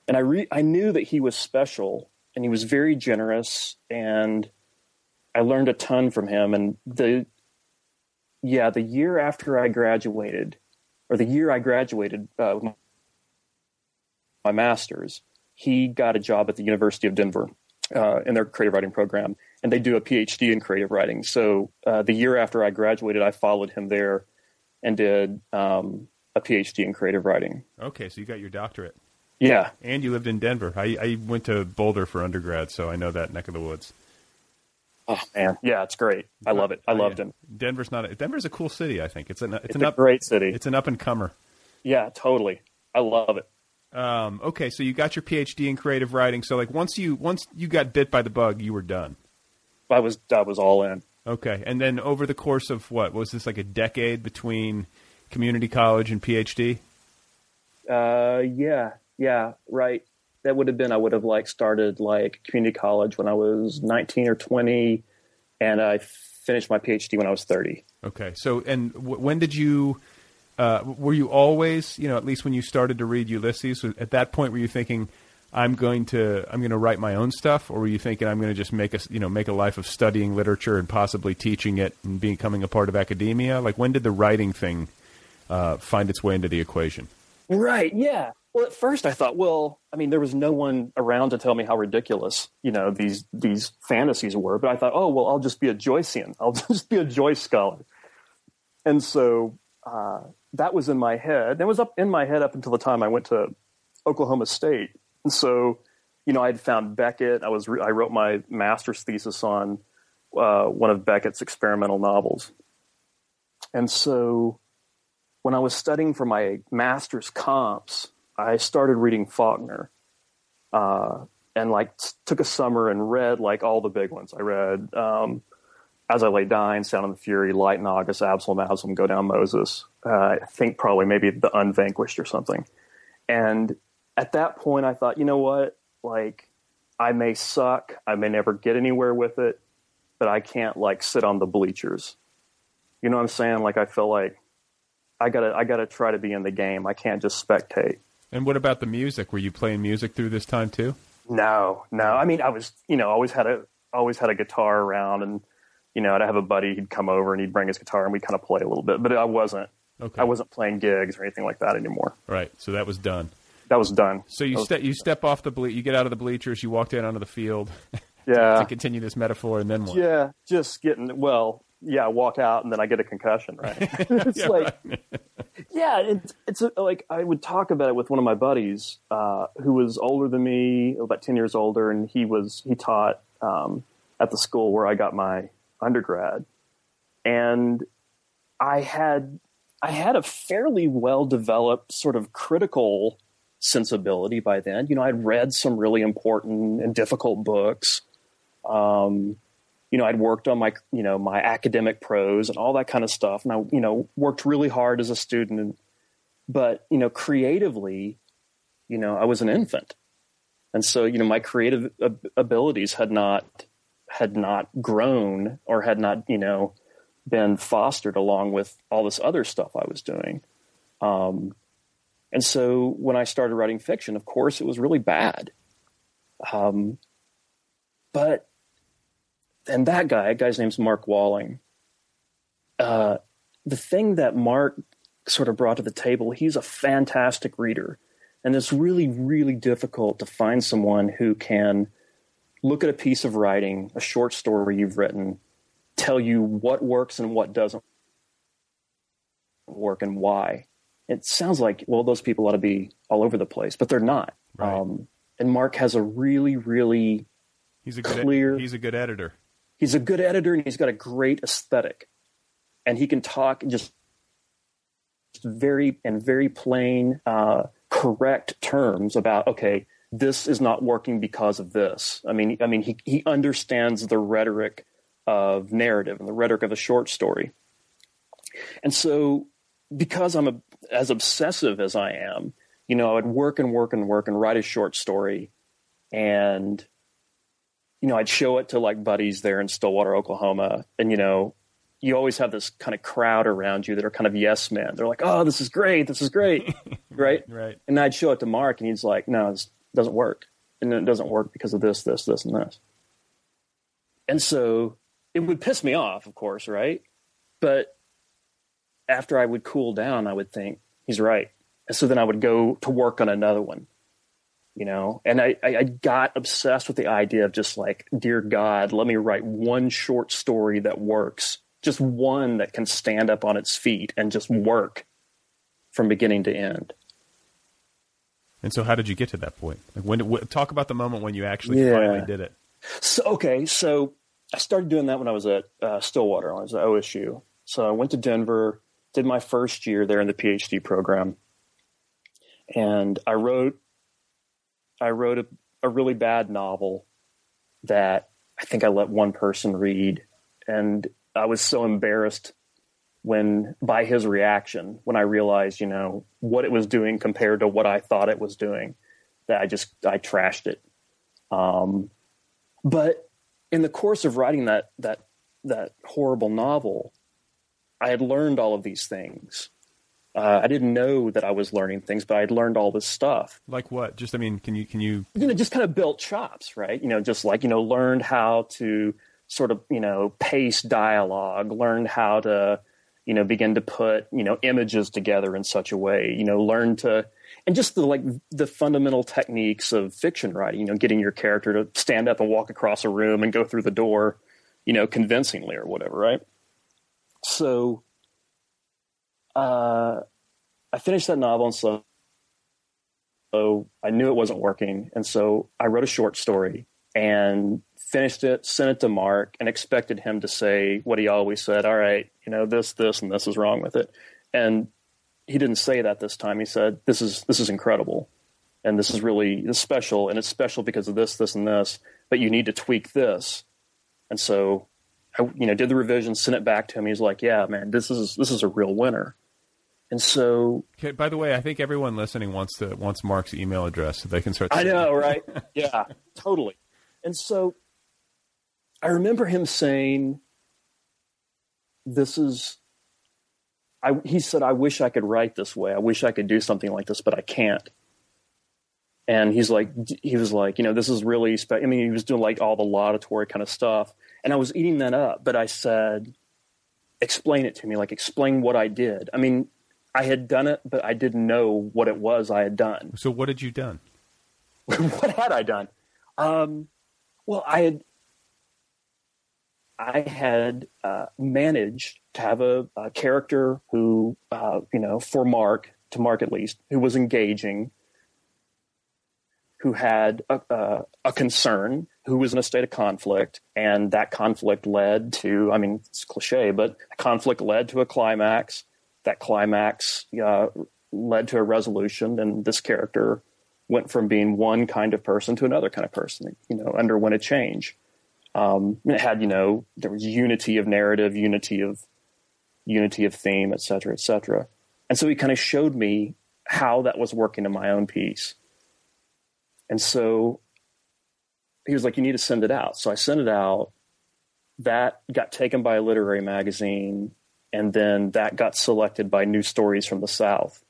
And I re- I knew that he was special and he was very generous and I learned a ton from him and the yeah, the year after I graduated or the year I graduated uh, with my, my master's, he got a job at the University of Denver uh, in their creative writing program, and they do a PhD in creative writing. So uh, the year after I graduated, I followed him there and did um, a PhD in creative writing. okay so you got your doctorate Yeah, and you lived in Denver I, I went to Boulder for undergrad so I know that neck of the woods oh man, yeah, it's great. I love it. I Oh, loved yeah. Denver's not a, Denver's a cool city I think it's an it's, It's an a up great city. it's an up and comer Yeah, totally. I love it. Um, okay, so you got your PhD in creative writing. So like once you once you got bit by the bug, you were done. I was I was all in. Okay, and then over the course of what was this like a decade between community college and PhD? Uh, yeah, yeah, right. That would have been I would have like started like community college when I was nineteen or twenty, and I finished my PhD when I was thirty. Okay, so and w- when did you? Uh, were you always, you know, at least when you started to read Ulysses, at that point were you thinking, I'm going to I'm going to write my own stuff, or were you thinking I'm going to just make a you know make a life of studying literature and possibly teaching it and becoming a part of academia? Like when did the writing thing uh, find its way into the equation? Right. Yeah. Well, at first I thought, well, I mean, there was no one around to tell me how ridiculous, you know, these these fantasies were. But I thought, oh, well, I'll just be a Joycean. I'll just be a Joyce scholar. And so uh, that was in my head. It was up in my head up until the time I went to Oklahoma State. And so, you know, I had found Beckett. I was re- I wrote my master's thesis on uh, one of Beckett's experimental novels. And so when I was studying for my master's comps, I started reading Faulkner, uh, and like s- took a summer and read like all the big ones. I read um, As I Lay Dying, Sound of the Fury, Light in August, Absalom, Absalom, Go Down Moses. Uh, I think probably maybe The Unvanquished or something. And at that point, I thought, you know what? Like, I may suck, I may never get anywhere with it, but I can't like sit on the bleachers. You know what I'm saying? Like, I feel like I gotta I gotta try to be in the game. I can't just spectate. And what about the music? Were you playing music through this time too? No, no. I mean, I was, you know, always had a always had a guitar around, and you know, I'd have a buddy. He'd come over and he'd bring his guitar, and we'd kind of play a little bit. But I wasn't. Okay. I wasn't playing gigs or anything like that anymore. Right. So that was done. That was done. So you step you step off the ble- you get out of the bleachers, you walk down onto the field yeah, to continue this metaphor, and then what? yeah, just getting well. Yeah, I walk out and then I get a concussion. Right? it's Yeah, like, yeah, it's it's a, like I would talk about it with one of my buddies uh, who was older than me, about ten years older, and he was he taught um, at the school where I got my undergrad, and I had I had a fairly well developed sort of critical sensibility by then. You know, I'd read some really important and difficult books. Um, you know, I'd worked on my, you know, my academic prose and all that kind of stuff. And I, you know, worked really hard as a student. And, but, you know, creatively, you know, I was an infant. And so, you know, my creative ab- abilities had not, had not grown or had not, you know, been fostered along with all this other stuff I was doing. Um, and so when I started writing fiction, of course, it was really bad. Um, but, and that guy, a guy's name's Mark Walling. Uh, the thing that Mark sort of brought to the table, he's a fantastic reader. And it's really, really difficult to find someone who can look at a piece of writing, a short story you've written, tell you what works and what doesn't work and why. It sounds like, well, those people ought to be all over the place, but they're not. Right. Um, and Mark has a really, really, He's a good Clear- he's a good editor. He's a good editor and he's got a great aesthetic. And he can talk just very, and very plain, uh, correct terms about, okay, this is not working because of this. I mean, I mean, he, he understands the rhetoric of narrative and the rhetoric of a short story. And so, because I'm a, as obsessive as I am, you know, I would work and work and work and write a short story, and you know, I'd show it to like buddies there in Stillwater, Oklahoma, and you know, you always have this kind of crowd around you that are kind of yes men. They're like, "Oh, this is great, this is great," right? Right. And I'd show it to Mark, and he's like, "No, this doesn't work, and it doesn't work because of this, this, this, and this." And so it would piss me off, of course, right? But after I would cool down, I would think he's right, and so then I would go to work on another one, you know. And I, I, got obsessed with the idea of just like, dear God, let me write one short story that works, just one that can stand up on its feet and just work from beginning to end. And so, how did you get to that point? Like, when? Wh- talk about the moment when you actually Yeah. finally did it. So okay, so I started doing that when I was at uh, Stillwater. I was at OSU. So I went to Denver, did my first year there in the PhD program, and I wrote I wrote a, a really bad novel that I think I let one person read, and I was so embarrassed when by his reaction when I realized you know what it was doing compared to what I thought it was doing that I just I trashed it. Um, but in the course of writing that that that horrible novel, I had learned all of these things. Uh, I didn't know that I was learning things, but I'd learned all this stuff. Like what? Just I mean, can you can you? You know, just kind of built chops, right? You know, just like you know, learned how to sort of you know pace dialogue, learned how to you know begin to put you know images together in such a way. You know, learn to and just the like the fundamental techniques of fiction writing. You know, getting your character to stand up and walk across a room and go through the door, you know, convincingly or whatever, right? So, uh, I finished that novel, and so, so I knew it wasn't working, and so I wrote a short story and finished it, sent it to Mark, and expected him to say what he always said. All right, you know this, this, and this is wrong with it, and he didn't say that this time. He said, "This is this is incredible, and this is really special, and it's special because of this, this, and this. But you need to tweak this." And so, I you know did the revision, sent it back to him. He's like, "Yeah, man, this is this is a real winner." And so Okay, by the way, I think everyone listening wants to wants Mark's email address so they can start. I know, right? yeah, totally. And so I remember him saying, "This is." I, he said, "I wish I could write this way. I wish I could do something like this, but I can't." and he's like, he was like, you know, this is really. Spe-. I mean, he was doing like all the laudatory kind of stuff, and I was eating that up. But I said, explain it to me, like explain what I did. I mean, I had done it, but I didn't know what it was I had done. So what had you done? what had I done? Um, well, I had I had uh, managed to have a, a character who, uh, you know, for Mark to Mark at least, who was engaging, who had a, a, a concern, who was in a state of conflict, and that conflict led to, I mean, it's cliche, but conflict led to a climax. That climax uh, led to a resolution, and this character went from being one kind of person to another kind of person. You know, underwent a change. Um, it had, you know, there was unity of narrative, unity of unity of theme, et cetera, et cetera. And so he kind of showed me how that was working in my own piece. And so he was like, "You need to send it out." So I sent it out. That got taken by a literary magazine, and then that got selected by New Stories from the South.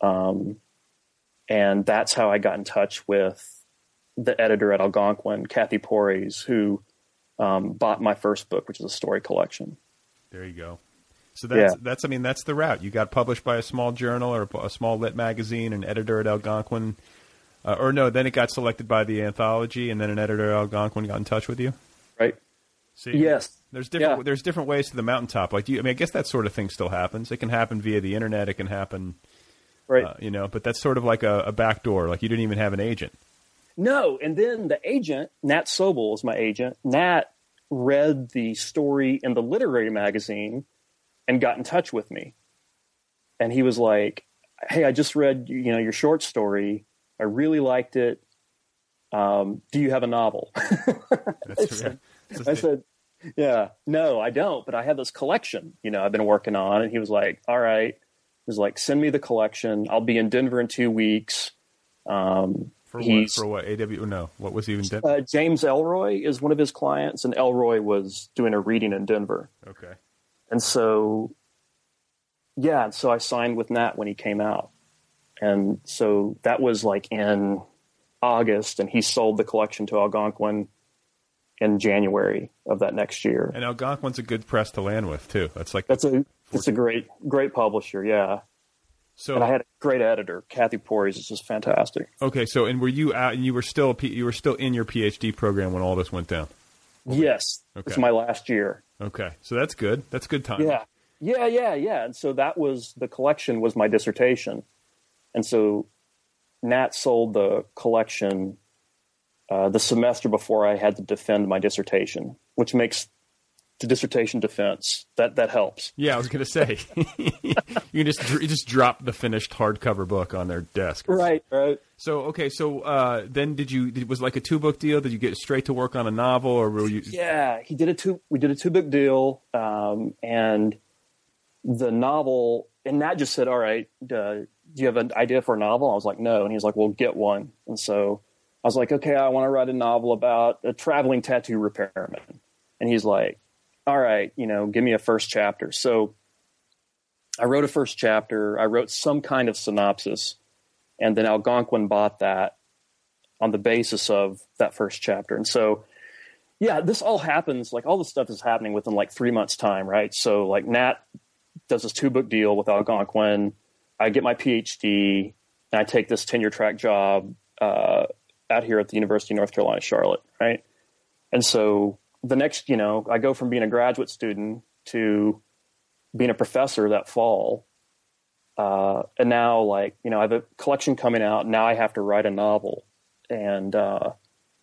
Um, and that's how I got in touch with the editor at Algonquin, Kathy Pories, who um, bought my first book, which is a story collection. There you go. So that's Yeah. that's I mean that's the route. You got published by a small journal or a small lit magazine, an editor at Algonquin, uh, or no, then it got selected by the anthology, and then an editor at Algonquin got in touch with you. Right? See, Yes. There's different Yeah. there's different ways to the mountaintop. Like do you, I mean, I guess that sort of thing still happens. It can happen via the internet. It can happen, Right. uh, you know. But that's sort of like a, a back door. Like you didn't even have an agent. No, and then the agent, Nat Sobel is my agent. Nat read the story in the literary magazine and got in touch with me. And he was like, "Hey, I just read you know your short story. I really liked it. Um, do you have a novel?" That's, said- I said, "Yeah, no, I don't, but I have this collection. You know, I've been working on." And he was like, "All right." He was like, "Send me the collection. I'll be in Denver in two weeks." Um, for what? For what? AW? No, what was even done? uh, James Ellroy is one of his clients, and Ellroy was doing a reading in Denver. okay. And so, yeah, and so I signed with Nat when he came out. And so that was like in August, and he sold the collection to Algonquin in January of that next year. And Algonquin's a good press to land with too. That's like That's a that's a great great publisher, yeah. so. And I had a great editor, Kathy Pories, is just fantastic. Okay, so and were you out? And you were still you were still in your PhD program when all this went down. Yes, Okay. it's my last year. Okay, so that's good. That's good time. Yeah, yeah, yeah, yeah. And so that was the collection was my dissertation, and so Nat sold the collection uh, the semester before I had to defend my dissertation, which makes the dissertation defense that that helps. Yeah, I was gonna say you can just you just drop the finished hardcover book on their desk. Right, right. So okay, so uh, then did you did, was it like a two book deal? Did you get straight to work on a novel, or were you? Yeah, he did a two. We did a two book deal, um, and the novel. And Nat just said, "All right, uh, do you have an idea for a novel?" I was like, "No," and he's like, "Well, get one." And so I was like, "Okay, I want to write a novel about a traveling tattoo repairman." And he's like, "All right, you know, give me a first chapter." So I wrote a first chapter. I wrote some kind of synopsis, and then Algonquin bought that on the basis of that first chapter. And so yeah, this all happens like all this stuff is happening within like three months' time, right? So like Nat does this two book deal with Algonquin. I get my PhD and I take this tenure track job uh, out here at the University of North Carolina, Charlotte, right? And so the next, you know, I go from being a graduate student to being a professor that fall. Uh, and now, like, you know, I have a collection coming out. Now I have to write a novel. And, uh,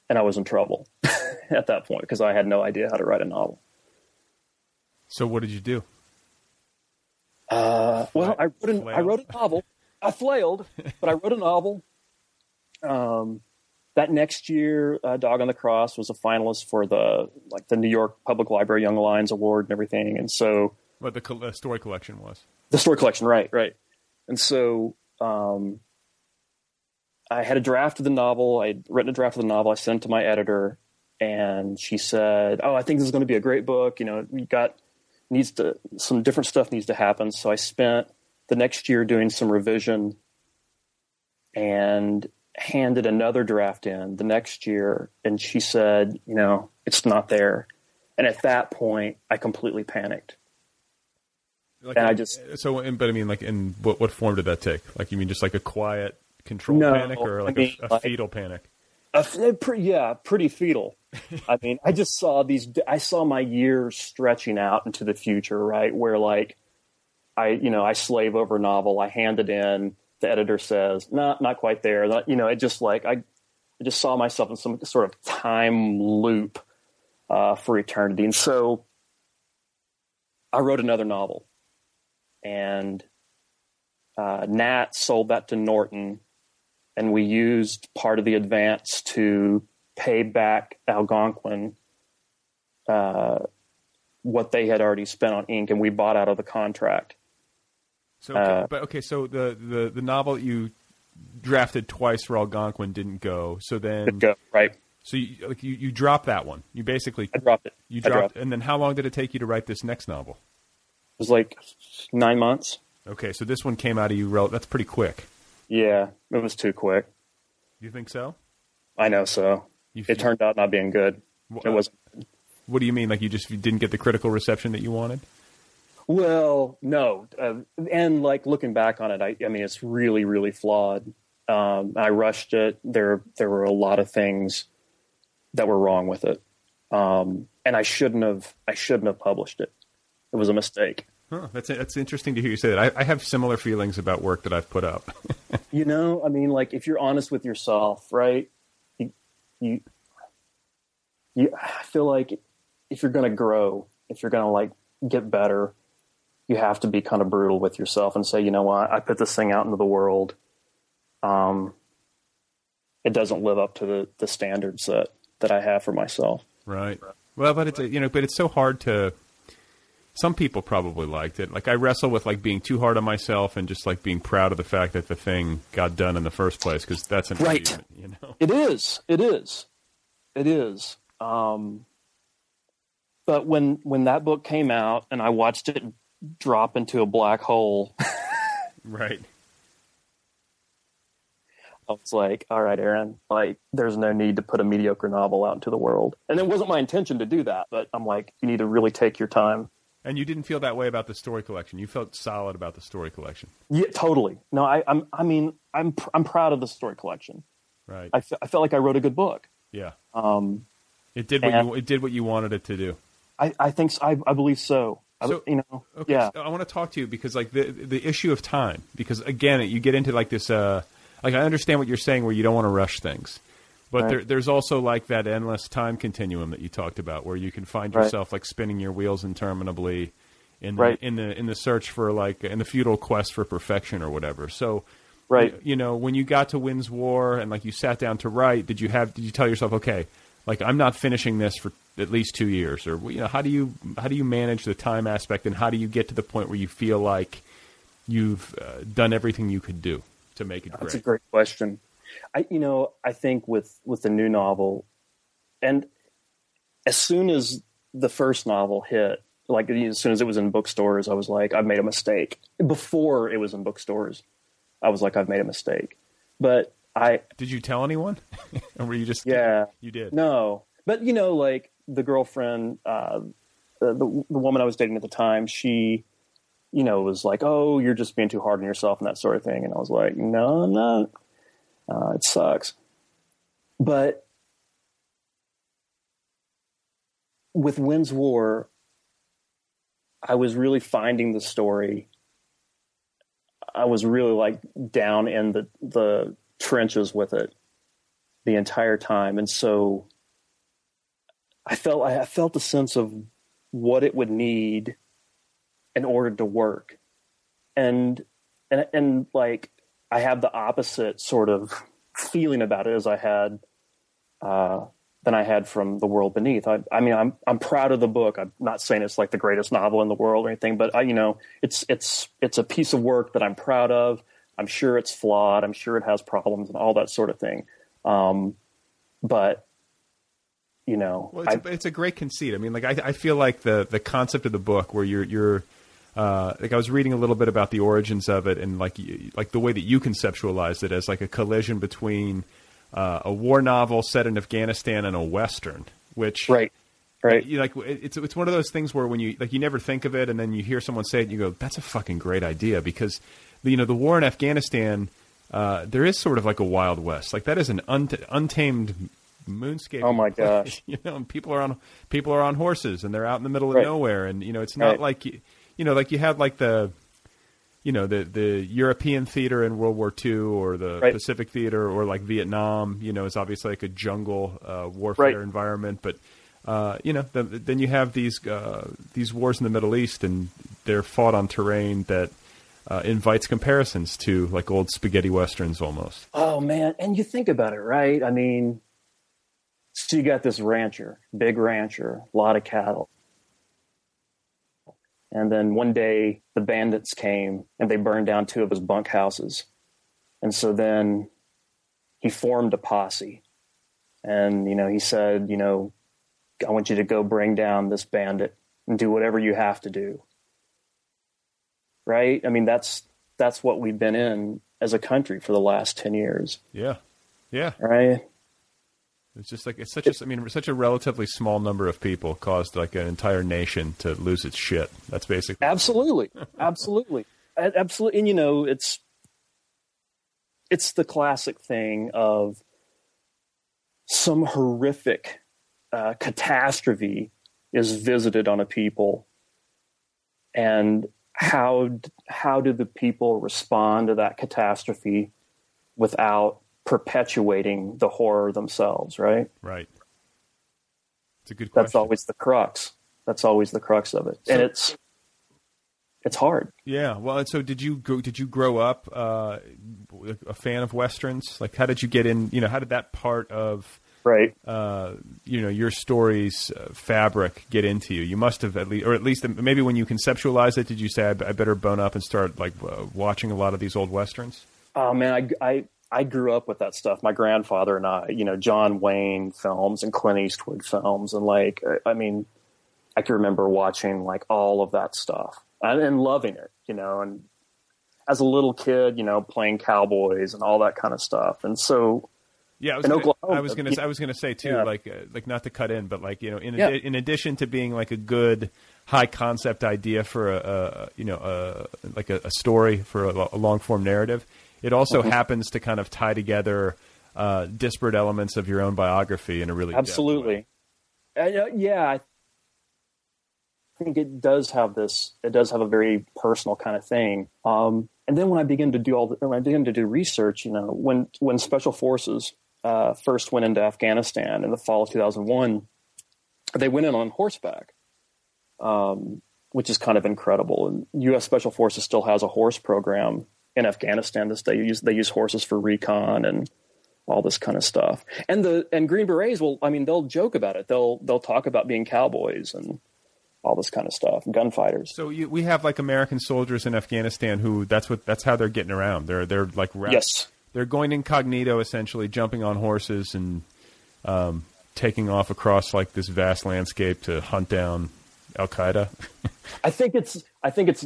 and I was in trouble at that point because I had no idea how to write a novel. So what did you do? Uh, well, I wrote, an, I wrote a novel. I flailed, but I wrote a novel. Um, that next year, uh, Dog on the Cross was a finalist for the like the New York Public Library Young Lions Award and everything. And so What the col- uh, story collection was? the story collection, right, right. And so um, I had a draft of the novel. I'd written a draft of the novel. I sent it to my editor, and she said, "Oh, I think this is going to be a great book. You know, we got needs to some different stuff needs to happen." So I spent the next year doing some revision, and handed another draft in the next year, and she said, you know, it's not there. And at that point, I completely panicked. Like, And I just- so, but I mean, like, in what what form did that take? Like, you mean just like a quiet, controlled No, panic, or I like mean, a, a like- fetal panic? A eh, pre- yeah, pretty fetal. I mean, I just saw these. I saw my years stretching out into the future, right? Where like, I you know I slave over a novel. I hand it in. The editor says, "No, not quite there." Not- You know, it just like I, I just saw myself in some sort of time loop uh, for eternity, and so I wrote another novel, and uh, Nat sold that to Norton and we used part of the advance to pay back Algonquin uh, what they had already spent on ink, and we bought out of the contract. So, okay, Uh, but okay, so the, the the novel that you drafted twice for Algonquin didn't go. So then, go, right? so you, like you you dropped that one. You basically I dropped it. you dropped, it. and then how long did it take you to write this next novel? It was like nine months. Okay, so this one came out of you. Rel- that's pretty quick. Yeah, it was too quick. You think so? I know. So it turned out not being good. It was What do you mean? Like you just you didn't get the critical reception that you wanted? Well, no, uh, and like looking back on it, I, I mean, it's really, really flawed. Um, I rushed it. There, there were a lot of things that were wrong with it, um, and I shouldn't have. I shouldn't have published it. It was a mistake. Huh, that's that's interesting to hear you say that. I, I have similar feelings about work that I've put up. You know, I mean, like if you're honest with yourself, right? You, you, you I feel like if you're going to grow, if you're going to like get better, you have to be kind of brutal with yourself and say, you know what, I put this thing out into the world. Um, it doesn't live up to the, the standards that, that I have for myself. Right. Well, but it's you know, but it's so hard to. Some people probably liked it. Like I wrestle with like being too hard on myself and just like being proud of the fact that the thing got done in the first place because that's an Right. achievement, you know. It is. It is. It is. Um, but when when that book came out and I watched it drop into a black hole, Right. I was like, "All right, Aaron, like, there's no need to put a mediocre novel out into the world." And it wasn't my intention to do that, but I'm like, "You need to really take your time." And you didn't feel that way about the story collection. You felt solid about the story collection. Yeah, totally. No, I, I'm. I mean, I'm. pr- I'm proud of the story collection. Right. I, I felt like I wrote a good book. yeah. Um, It did what you it did what you wanted it to do. I, I think so. I, I believe so. So- you know, Okay, yeah. so I want to talk to you because like the the issue of time because again you get into like this uh like I understand what you're saying where you don't want to rush things. But Right. there, there's also like that endless time continuum that you talked about, where you can find Right. yourself like spinning your wheels interminably in the, Right. in the in the search for like in the futile quest for perfection or whatever. So, Right. you, you know, when you got to Wynne's War and like you sat down to write, did you have did you tell yourself, okay, like I'm not finishing this for at least two years, or you know, how do you how do you manage the time aspect, and how do you get to the point where you feel like you've uh, done everything you could do to make it That's great? a great question. I, you know, I think with with the new novel, and as soon as the first novel hit, like as soon as it was in bookstores, I was like, I've made a mistake. Before it was in bookstores, I was like, I've made a mistake. But I, Did you tell anyone, or were you just yeah, you did? no. But you know, like the girlfriend, uh, the, the the woman I was dating at the time, she, you know, was like, "Oh, you're just being too hard on yourself" and that sort of thing. And I was like, "No, I'm not. Uh, it sucks." But with Wynne's War, I was really finding the story. I was really like down in the the trenches with it the entire time, and so I felt I felt a sense of what it would need in order to work, and and and like I have the opposite sort of feeling about it as I had uh, than I had from The World Beneath. I, I mean, I'm I'm proud of the book. I'm not saying it's like the greatest novel in the world or anything, but I, you know, it's it's it's a piece of work that I'm proud of. I'm sure it's flawed. I'm sure it has problems and all that sort of thing. Um, but you know, Well, it's, I, a, it's a great conceit. I mean, like I, I feel like the the concept of the book where you're you're uh, like I was reading a little bit about the origins of it and like like the way that you conceptualized it as like a collision between uh, a war novel set in Afghanistan and a western, which Right. Right. you like it's it's one of those things where when you like you never think of it and then you hear someone say it and you go that's a fucking great idea because you know the war in Afghanistan uh, there is sort of like a wild west like that is an unt- untamed moonscape Oh my gosh. you know and people are on people are on horses and they're out in the middle of Right. nowhere and you know it's not Right. like you, you know like you have like the you know the the European theater in World War II or the Right. Pacific theater or like Vietnam you know is obviously like a jungle uh, warfare environment but uh, you know the, then you have these uh, these wars in the Middle East and they're fought on terrain that uh, invites comparisons to like old spaghetti westerns almost Oh man, and you think about it, right? I mean, so you got this rancher, big rancher, a lot of cattle. And then one day the bandits came and they burned down two of his bunk houses. And so then he formed a posse. And, you know, he said, you know, I want you to go bring down this bandit and do whatever you have to do. Right? I mean, that's that's what we've been in as a country for the last 10 years, yeah. Yeah. Right? it's just like it's such a I mean such a relatively small number of people caused like an entire nation to lose its shit. That's basically Absolutely, absolutely, absolutely. And you know, it's it's the classic thing of some horrific uh, catastrophe is visited on a people, and how how do the people respond to that catastrophe without perpetuating the horror themselves? Right. right it's a good question That's always the crux. That's always the crux of it, and it's it's hard. Yeah. Well, and so did you go? Did you grow up uh, a fan of westerns? Like, how did you get in? You know, how did that part of Right. uh, you know your story's uh, fabric get into you? You must have at least, or at least maybe when you conceptualized it, did you say I, I better bone up and start like uh, watching a lot of these old westerns? Oh man, I, I I grew up with that stuff. My grandfather and I, you know, John Wayne films and Clint Eastwood films, and like, I- I mean, I can remember watching like all of that stuff and, and loving it, you know, and as a little kid, you know, playing cowboys and all that kind of stuff. And so, Yeah, I was In gonna, Oklahoma, I was gonna I was gonna say too, Yeah. like uh, like not to cut in, but like you know, in Yeah. in addition to being like a good high concept idea for a, a you know a like a, a story for a, a long form narrative, it also Mm-hmm. happens to kind of tie together uh, disparate elements of your own biography in a really absolutely, And, uh, yeah, I think it does have this. It does have a very personal kind of thing. Um, and then when I begin to do all the, when I begin to do research, you know, when when special forces uh, first went into Afghanistan in the fall of 2001, they went in on horseback, um, which is kind of incredible. And U.S. Special Forces still has a horse program in Afghanistan. This they use they use horses for recon and all this kind of stuff. And the and Green Berets will, I mean, they'll joke about it. They'll they'll talk about being cowboys and all this kind of stuff, gunfighters. So you, we have like American soldiers in Afghanistan who that's what that's how they're getting around. They're they're like wrapped, Yes. They're going incognito essentially, jumping on horses and um, taking off across like this vast landscape to hunt down Al Qaeda. I think it's I think it's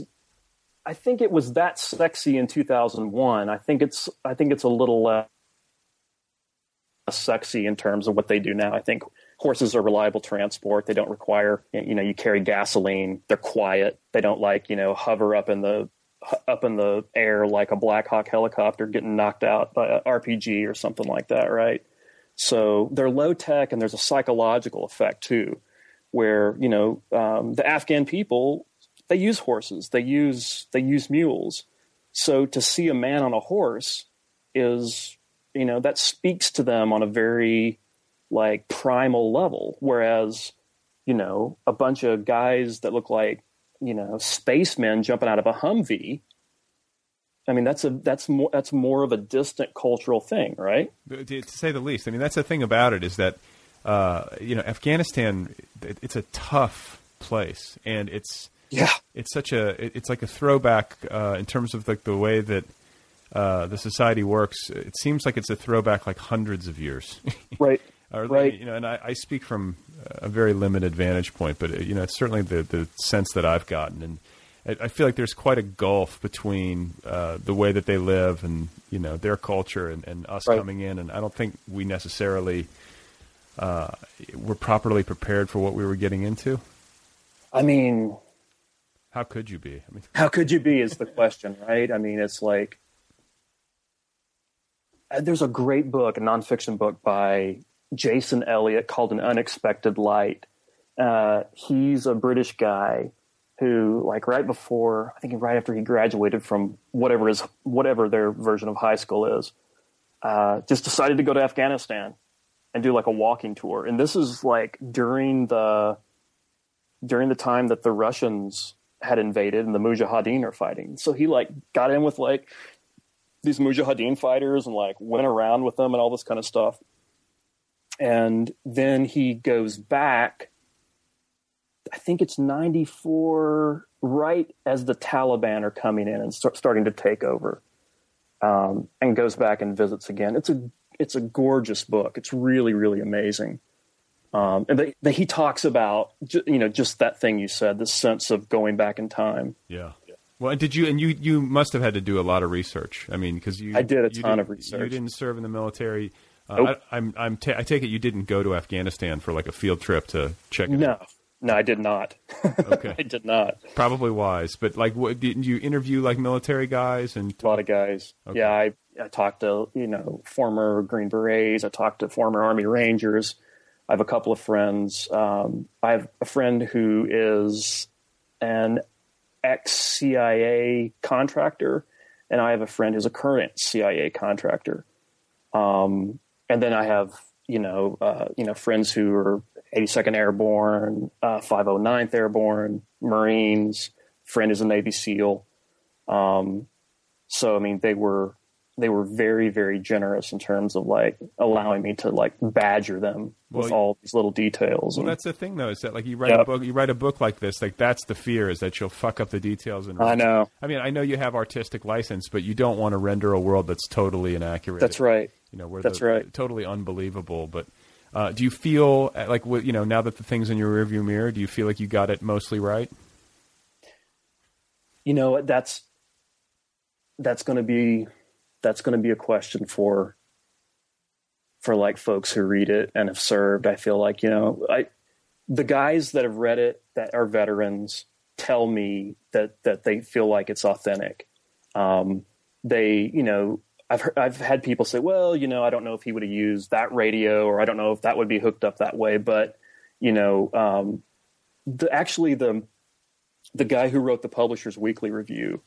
I think it was that sexy in 2001. I think it's I think it's a little less sexy in terms of what they do now. I think horses are reliable transport. They don't require you know you carry gasoline. They're quiet. They don't like you know hover up in the up in the air like a Black Hawk helicopter getting knocked out by a RPG or something like that, right? So they're low tech, and there's a psychological effect too, where you know um, the Afghan people they use horses, they use they use mules. So to see a man on a horse is you know that speaks to them on a very like primal level, whereas you know a bunch of guys that look like you know spacemen jumping out of a Humvee. I mean that's a that's more that's more of a distant cultural thing, right? to, say the least. I mean, that's the thing about it is that uh, you know Afghanistan. It's a tough place, and it's Yeah. it's such a it's like a throwback uh, in terms of like the way that uh, the society works. It seems like it's a throwback like hundreds of years. Right. Or, Right. You know, and I, I speak from a very limited vantage point, but you know, it's certainly the the sense that I've gotten, and I, I feel like there's quite a gulf between uh, the way that they live and you know their culture and, and us Right. coming in, and I don't think we necessarily uh, were properly prepared for what we were getting into. I mean, How could you be? I mean, how could you be is the question, right? I mean, it's like uh, there's a great book, a nonfiction book by Jason Elliott called An Unexpected Light. Uh, he's a British guy who, like, right before, I think right after he graduated from whatever his whatever their version of high school is, uh, just decided to go to Afghanistan and do like a walking tour. And this is like during the during the time that the Russians had invaded and the Mujahideen are fighting. So he like got in with like these Mujahideen fighters and like went around with them and all this kind of stuff. And then he goes back. I think it's 94, right as the Taliban are coming in and start, starting to take over, um, and goes back and visits again. It's a it's a gorgeous book. It's really really amazing. Um, and they, they, he talks about you know just that thing you said, the sense of going back in time. yeah. Well, did you and you you must have had to do a lot of research. I mean, because you I did a ton of research. You didn't serve in the military. Uh, Nope. I, I'm I'm ta- I take it you didn't go to Afghanistan for like a field trip to check it. No, out. no, I did not. Okay. I did not. Probably wise, but like, what, didn't you interview like military guys and A lot of guys. Okay. Yeah, I, I talked to you know former Green Berets. I talked to former Army Rangers. I have a couple of friends. Um, I have a friend who is an ex CIA contractor, and I have a friend who's a current CIA contractor. Um, and then I have you know uh, you know friends who are 82nd Airborne, uh, 509th Airborne, Marines. Friend is a Navy SEAL. Um, so I mean, they were they were very very generous in terms of like allowing me to like badger them with all these little details. Well, and- that's the thing, though, is that like you write a book, you write a book like this, like that's the fear is that you'll fuck up the details. And I know. I mean, I know you have artistic license, but you don't want to render a world that's totally inaccurate. That's right. You know, where That's the, right. totally unbelievable. But uh, do you feel uh, like you know now that the thing's in your rearview mirror? Do you feel like you got it mostly right? you know that's that's going to be that's going to be a question for for like folks who read it and have served i feel like you know i the guys that have read it that are veterans tell me that that they feel like it's authentic um they you know i've heard, i've had people say well you know i don't know if he would have used that radio or i don't know if that would be hooked up that way but you know um the actually the the guy who wrote the Publishers Weekly review,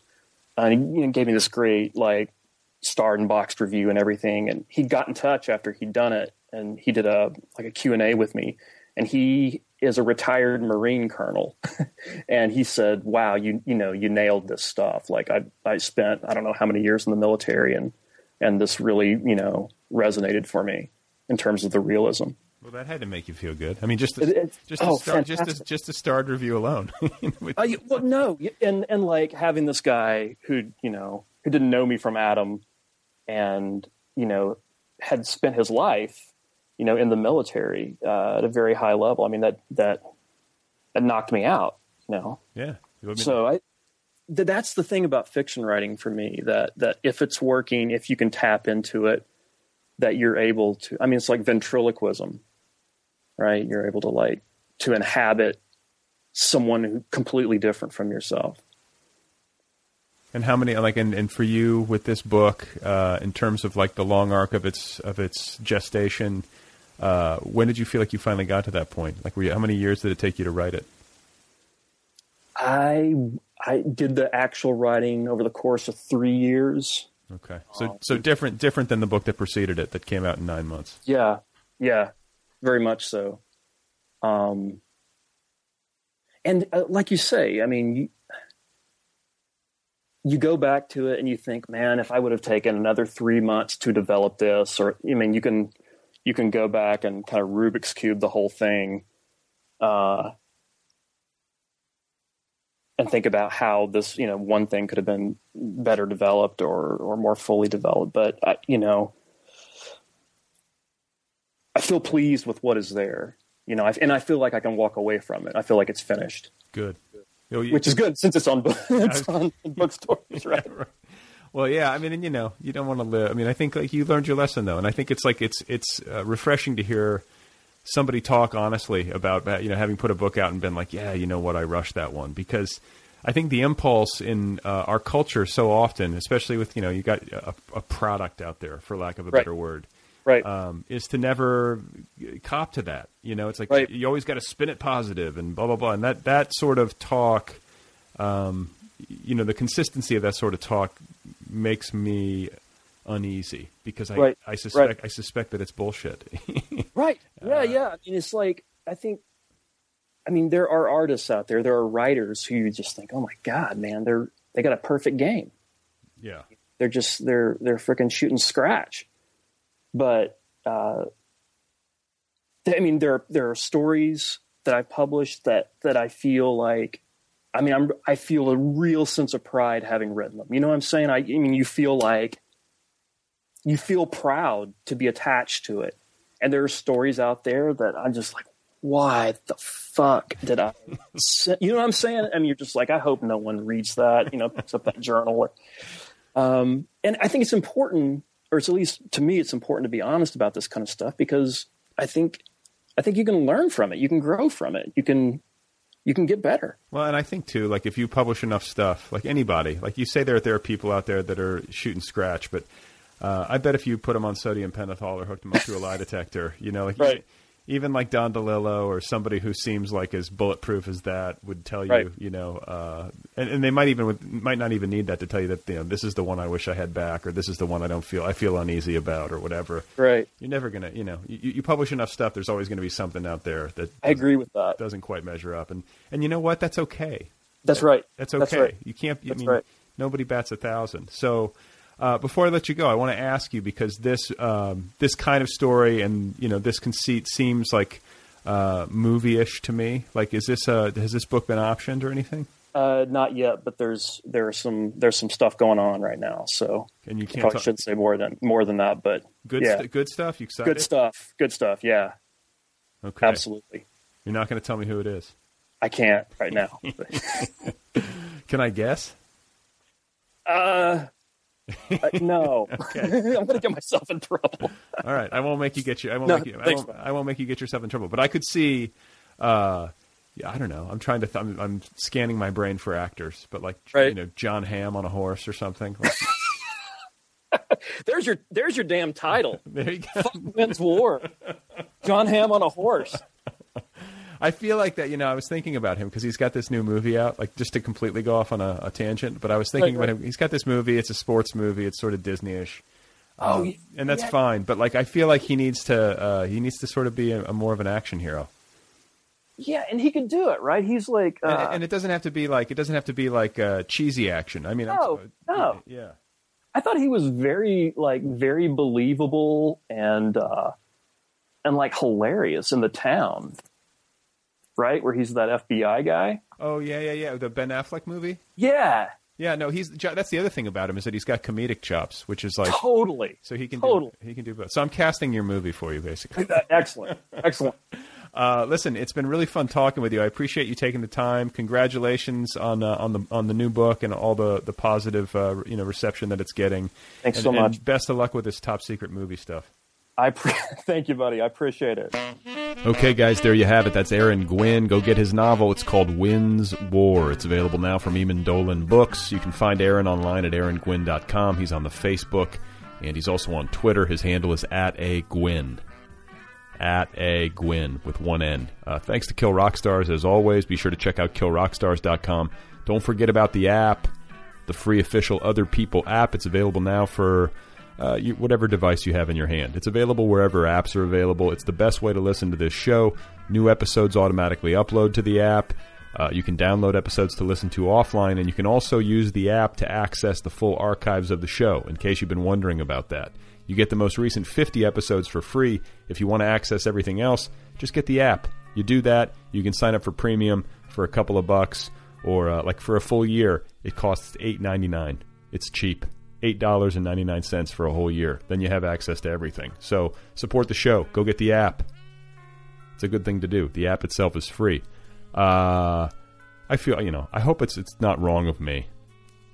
uh, he you know, gave me this great like starred and boxed review and everything. And he got in touch after he'd done it, and he did a like a Q and A with me. And he is a retired Marine colonel, and he said, "Wow, you you know you nailed this stuff. Like I I spent I don't know how many years in the military, and and this really you know resonated for me in terms of the realism." Well, that had to make you feel good. I mean, just to, just to oh, start, just to, just to start review alone. With- Uh, well, no, and and like having this guy who you know who didn't know me from Adam, and you know had spent his life, you know, in the military uh, at a very high level. I mean that that that knocked me out. You know, yeah. I mean, so I th- that's the thing about fiction writing for me that that if it's working, if you can tap into it, that you're able to. I mean, it's like ventriloquism, right? You're able to like to inhabit someone who completely different from yourself. And how many like and, and for you with this book, uh, in terms of like the long arc of its of its gestation, uh, when did you feel like you finally got to that point? Like, were you, how many years did it take you to write it? I I did the actual writing over the course of three years. Okay, so so different different than the book that preceded it that came out in nine months. Yeah, yeah, very much so. Um, and uh, like you say, I mean, you, you go back to it and you think, man, if I would have taken another three months to develop this, or I mean, you can you can go back and kind of Rubik's cube the whole thing, uh, and think about how this, you know, one thing could have been better developed or or more fully developed. But I, you know, I feel pleased with what is there. You know, I, and I feel like I can walk away from it. I feel like it's finished. Good. You know, you- which is good since it's on it's on bookstores, right? Well, yeah, I mean, and you know, you don't want to live. I mean, I think like you learned your lesson though, and I think it's like it's it's uh, refreshing to hear somebody talk honestly about. You know, having put a book out and been like, yeah, you know what, I rushed that one because I think the impulse in uh, our culture so often, especially with you know, you got a, a product out there, for lack of a Right. better word. Right. Um, is to never cop to that. You know, it's like Right. you always got to spin it positive and blah blah blah. And that that sort of talk, um, you know, the consistency of that sort of talk makes me uneasy because I Right. I suspect Right. I suspect that it's bullshit. Right. Uh, Yeah, yeah. I mean, it's like I think. I mean, there are artists out there. There are writers who you just think, "Oh my god, man, they're they got a perfect game. yeah. They're just they're they're freaking shooting scratch." But uh, I mean, there there are stories that I've published that that I feel like. I mean, I'm I feel a real sense of pride having written them. You know what I'm saying? I, I mean, you feel like you feel proud to be attached to it. And there are stories out there that I'm just like, why the fuck did I? You know what I'm saying? I mean, you're just like, I hope no one reads that. You know, picks up that journal. Or, um, and I think it's important, or it's at least to me, it's important to be honest about this kind of stuff because I think, I think you can learn from it. You can grow from it. You can, you can get better. Well, and I think too, like if you publish enough stuff, like anybody, like you say, there there are people out there that are shooting scratch, but uh, I bet if you put them on sodium pentothal or hooked them up to a lie detector, you know, like Right. even like Don DeLillo or somebody who seems like as bulletproof as that would tell you, Right. you know, uh, and, and they might even might not even need that to tell you that you know this is the one I wish I had back or this is the one I don't feel I feel uneasy about or whatever. Right. You're never gonna, you know, you, you publish enough stuff. There's always going to be something out there that I agree with that. doesn't quite measure up, and and you know what? That's okay. That's right. That's okay. That's right. You can't. I That's mean, right. nobody bats a thousand. So, uh, before I let you go, I want to ask you because this um, this kind of story and you know this conceit seems like uh, movie-ish to me. Like, is this uh, has this book been optioned or anything? Uh, not yet, but there's there's some there's some stuff going on right now. So And you can't probably talk- shouldn't say more than more than that, but good yeah, st- good stuff. You excited? good stuff. Good stuff. Yeah, Okay. absolutely. You're not going to tell me who it is. I can't right now. Can I guess? uh, uh, no, I'm gonna get myself in trouble. All right, I won't make you get you. I won't No, make you. I won't. I won't make you get yourself in trouble. But I could see. Uh, yeah, I don't know. I'm trying to. Th- I'm, I'm scanning my brain for actors, but like you know, Jon Hamm on a horse or something. Like, There's your there's your damn title. there you go. Wynne's War. Jon Hamm on a horse. I feel like that. You know, I was thinking about him because he's got this new movie out. Like just to completely go off on a, a tangent, but I was thinking Right, about him. He's got this movie. It's a sports movie. It's sort of Disney-ish. Oh, Um, and that's fine. But like, I feel like he needs to. Uh, he needs to sort of be a, a more of an action hero. yeah, and he can do it, right? He's like, uh, and, and it doesn't have to be like it doesn't have to be like uh, cheesy action. I mean, I'm- No, no. yeah. I thought he was very like very believable and uh and like hilarious in the town. Right? Where he's that FBI guy. Oh yeah, yeah, yeah. The Ben Affleck movie. Yeah, Yeah, no, he's that's the other thing about him is that he's got comedic chops, which is like totally. so he can Totally. do he can do both. So I'm casting your movie for you, basically. Excellent. Excellent. Uh, listen, it's been really fun talking with you. I appreciate you taking the time. Congratulations on uh, on the on the new book and all the the positive uh, you know reception that it's getting. Thanks And- so and much. best of luck with this top secret movie stuff. I pre- thank you, buddy. I appreciate it. Okay, guys, there you have it. That's Aaron Gwyn. Go get his novel. It's called Wynne's War. It's available now from Eamon Dolan Books. You can find Aaron online at aarongwyn.com. He's on the Facebook, and he's also on Twitter. His handle is at a Gwyn. At a Gwyn with one N. Uh, thanks to Kill Rock Stars as always. Be sure to check out killrockstars.com. Don't forget about the app, the free official Other People app. It's available now for uh, you, whatever device you have in your hand. It's available wherever apps are available. It's the best way to listen to this show. New episodes automatically upload to the app. Uh, you can download episodes to listen to offline, and you can also use the app to access the full archives of the show, in case you've been wondering about that. You get the most recent 50 episodes for free. If you want to access everything else, just get the app. You do that, you can sign up for premium for a couple of bucks, or uh, like for a full year, it costs $8.99. It's cheap. $8.99 for a whole year. Then you have access to everything. So support the show. Go get the app. It's a good thing to do. The app itself is free. Uh, I feel you know. I hope it's it's not wrong of me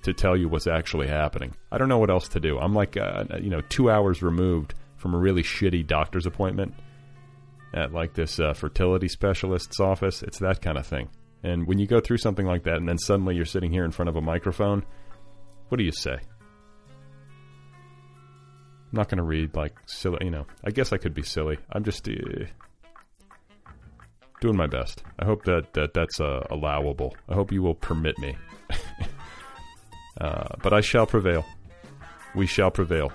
to tell you what's actually happening. I don't know what else to do. I'm like uh, you know two hours removed from a really shitty doctor's appointment at like this uh, fertility specialist's office. It's that kind of thing. And when you go through something like that, and then suddenly you're sitting here in front of a microphone, what do you say? I'm not going to read like silly, you know. I guess I could be silly. I'm just uh, doing my best. I hope that, that that's uh, allowable. I hope you will permit me. uh, but I shall prevail. We shall prevail.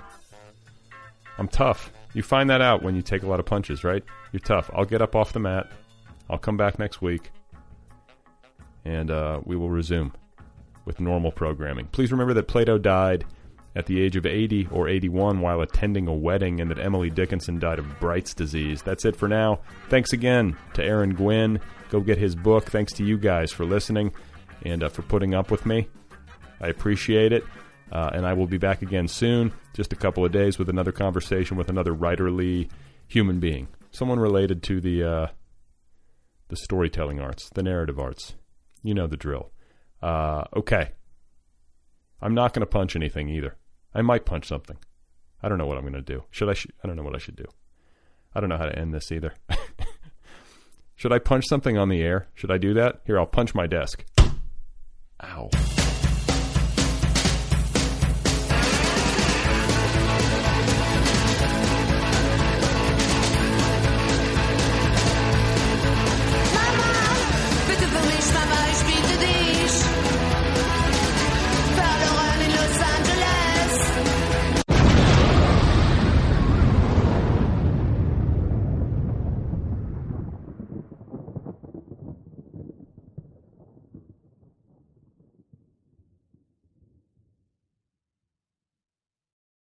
I'm tough. You find that out when you take a lot of punches, right? You're tough. I'll get up off the mat. I'll come back next week. And uh, we will resume with normal programming. Please remember that Plato died at the age of 80 or 81 while attending a wedding, and that Emily Dickinson died of Bright's disease. That's it for now. Thanks again to Aaron Gwyn. Go get his book. Thanks to you guys for listening and uh, for putting up with me. I appreciate it. Uh, and I will be back again soon, just a couple of days, with another conversation with another writerly human being, someone related to the uh, the storytelling arts, the narrative arts. You know the drill. Uh, okay. I'm not going to punch anything either. I might punch something. I don't know what I'm going to do. Should I? Sh- I don't know what I should do. I don't know how to end this either. should I punch something on the air? Should I do that? Here, I'll punch my desk. Ow.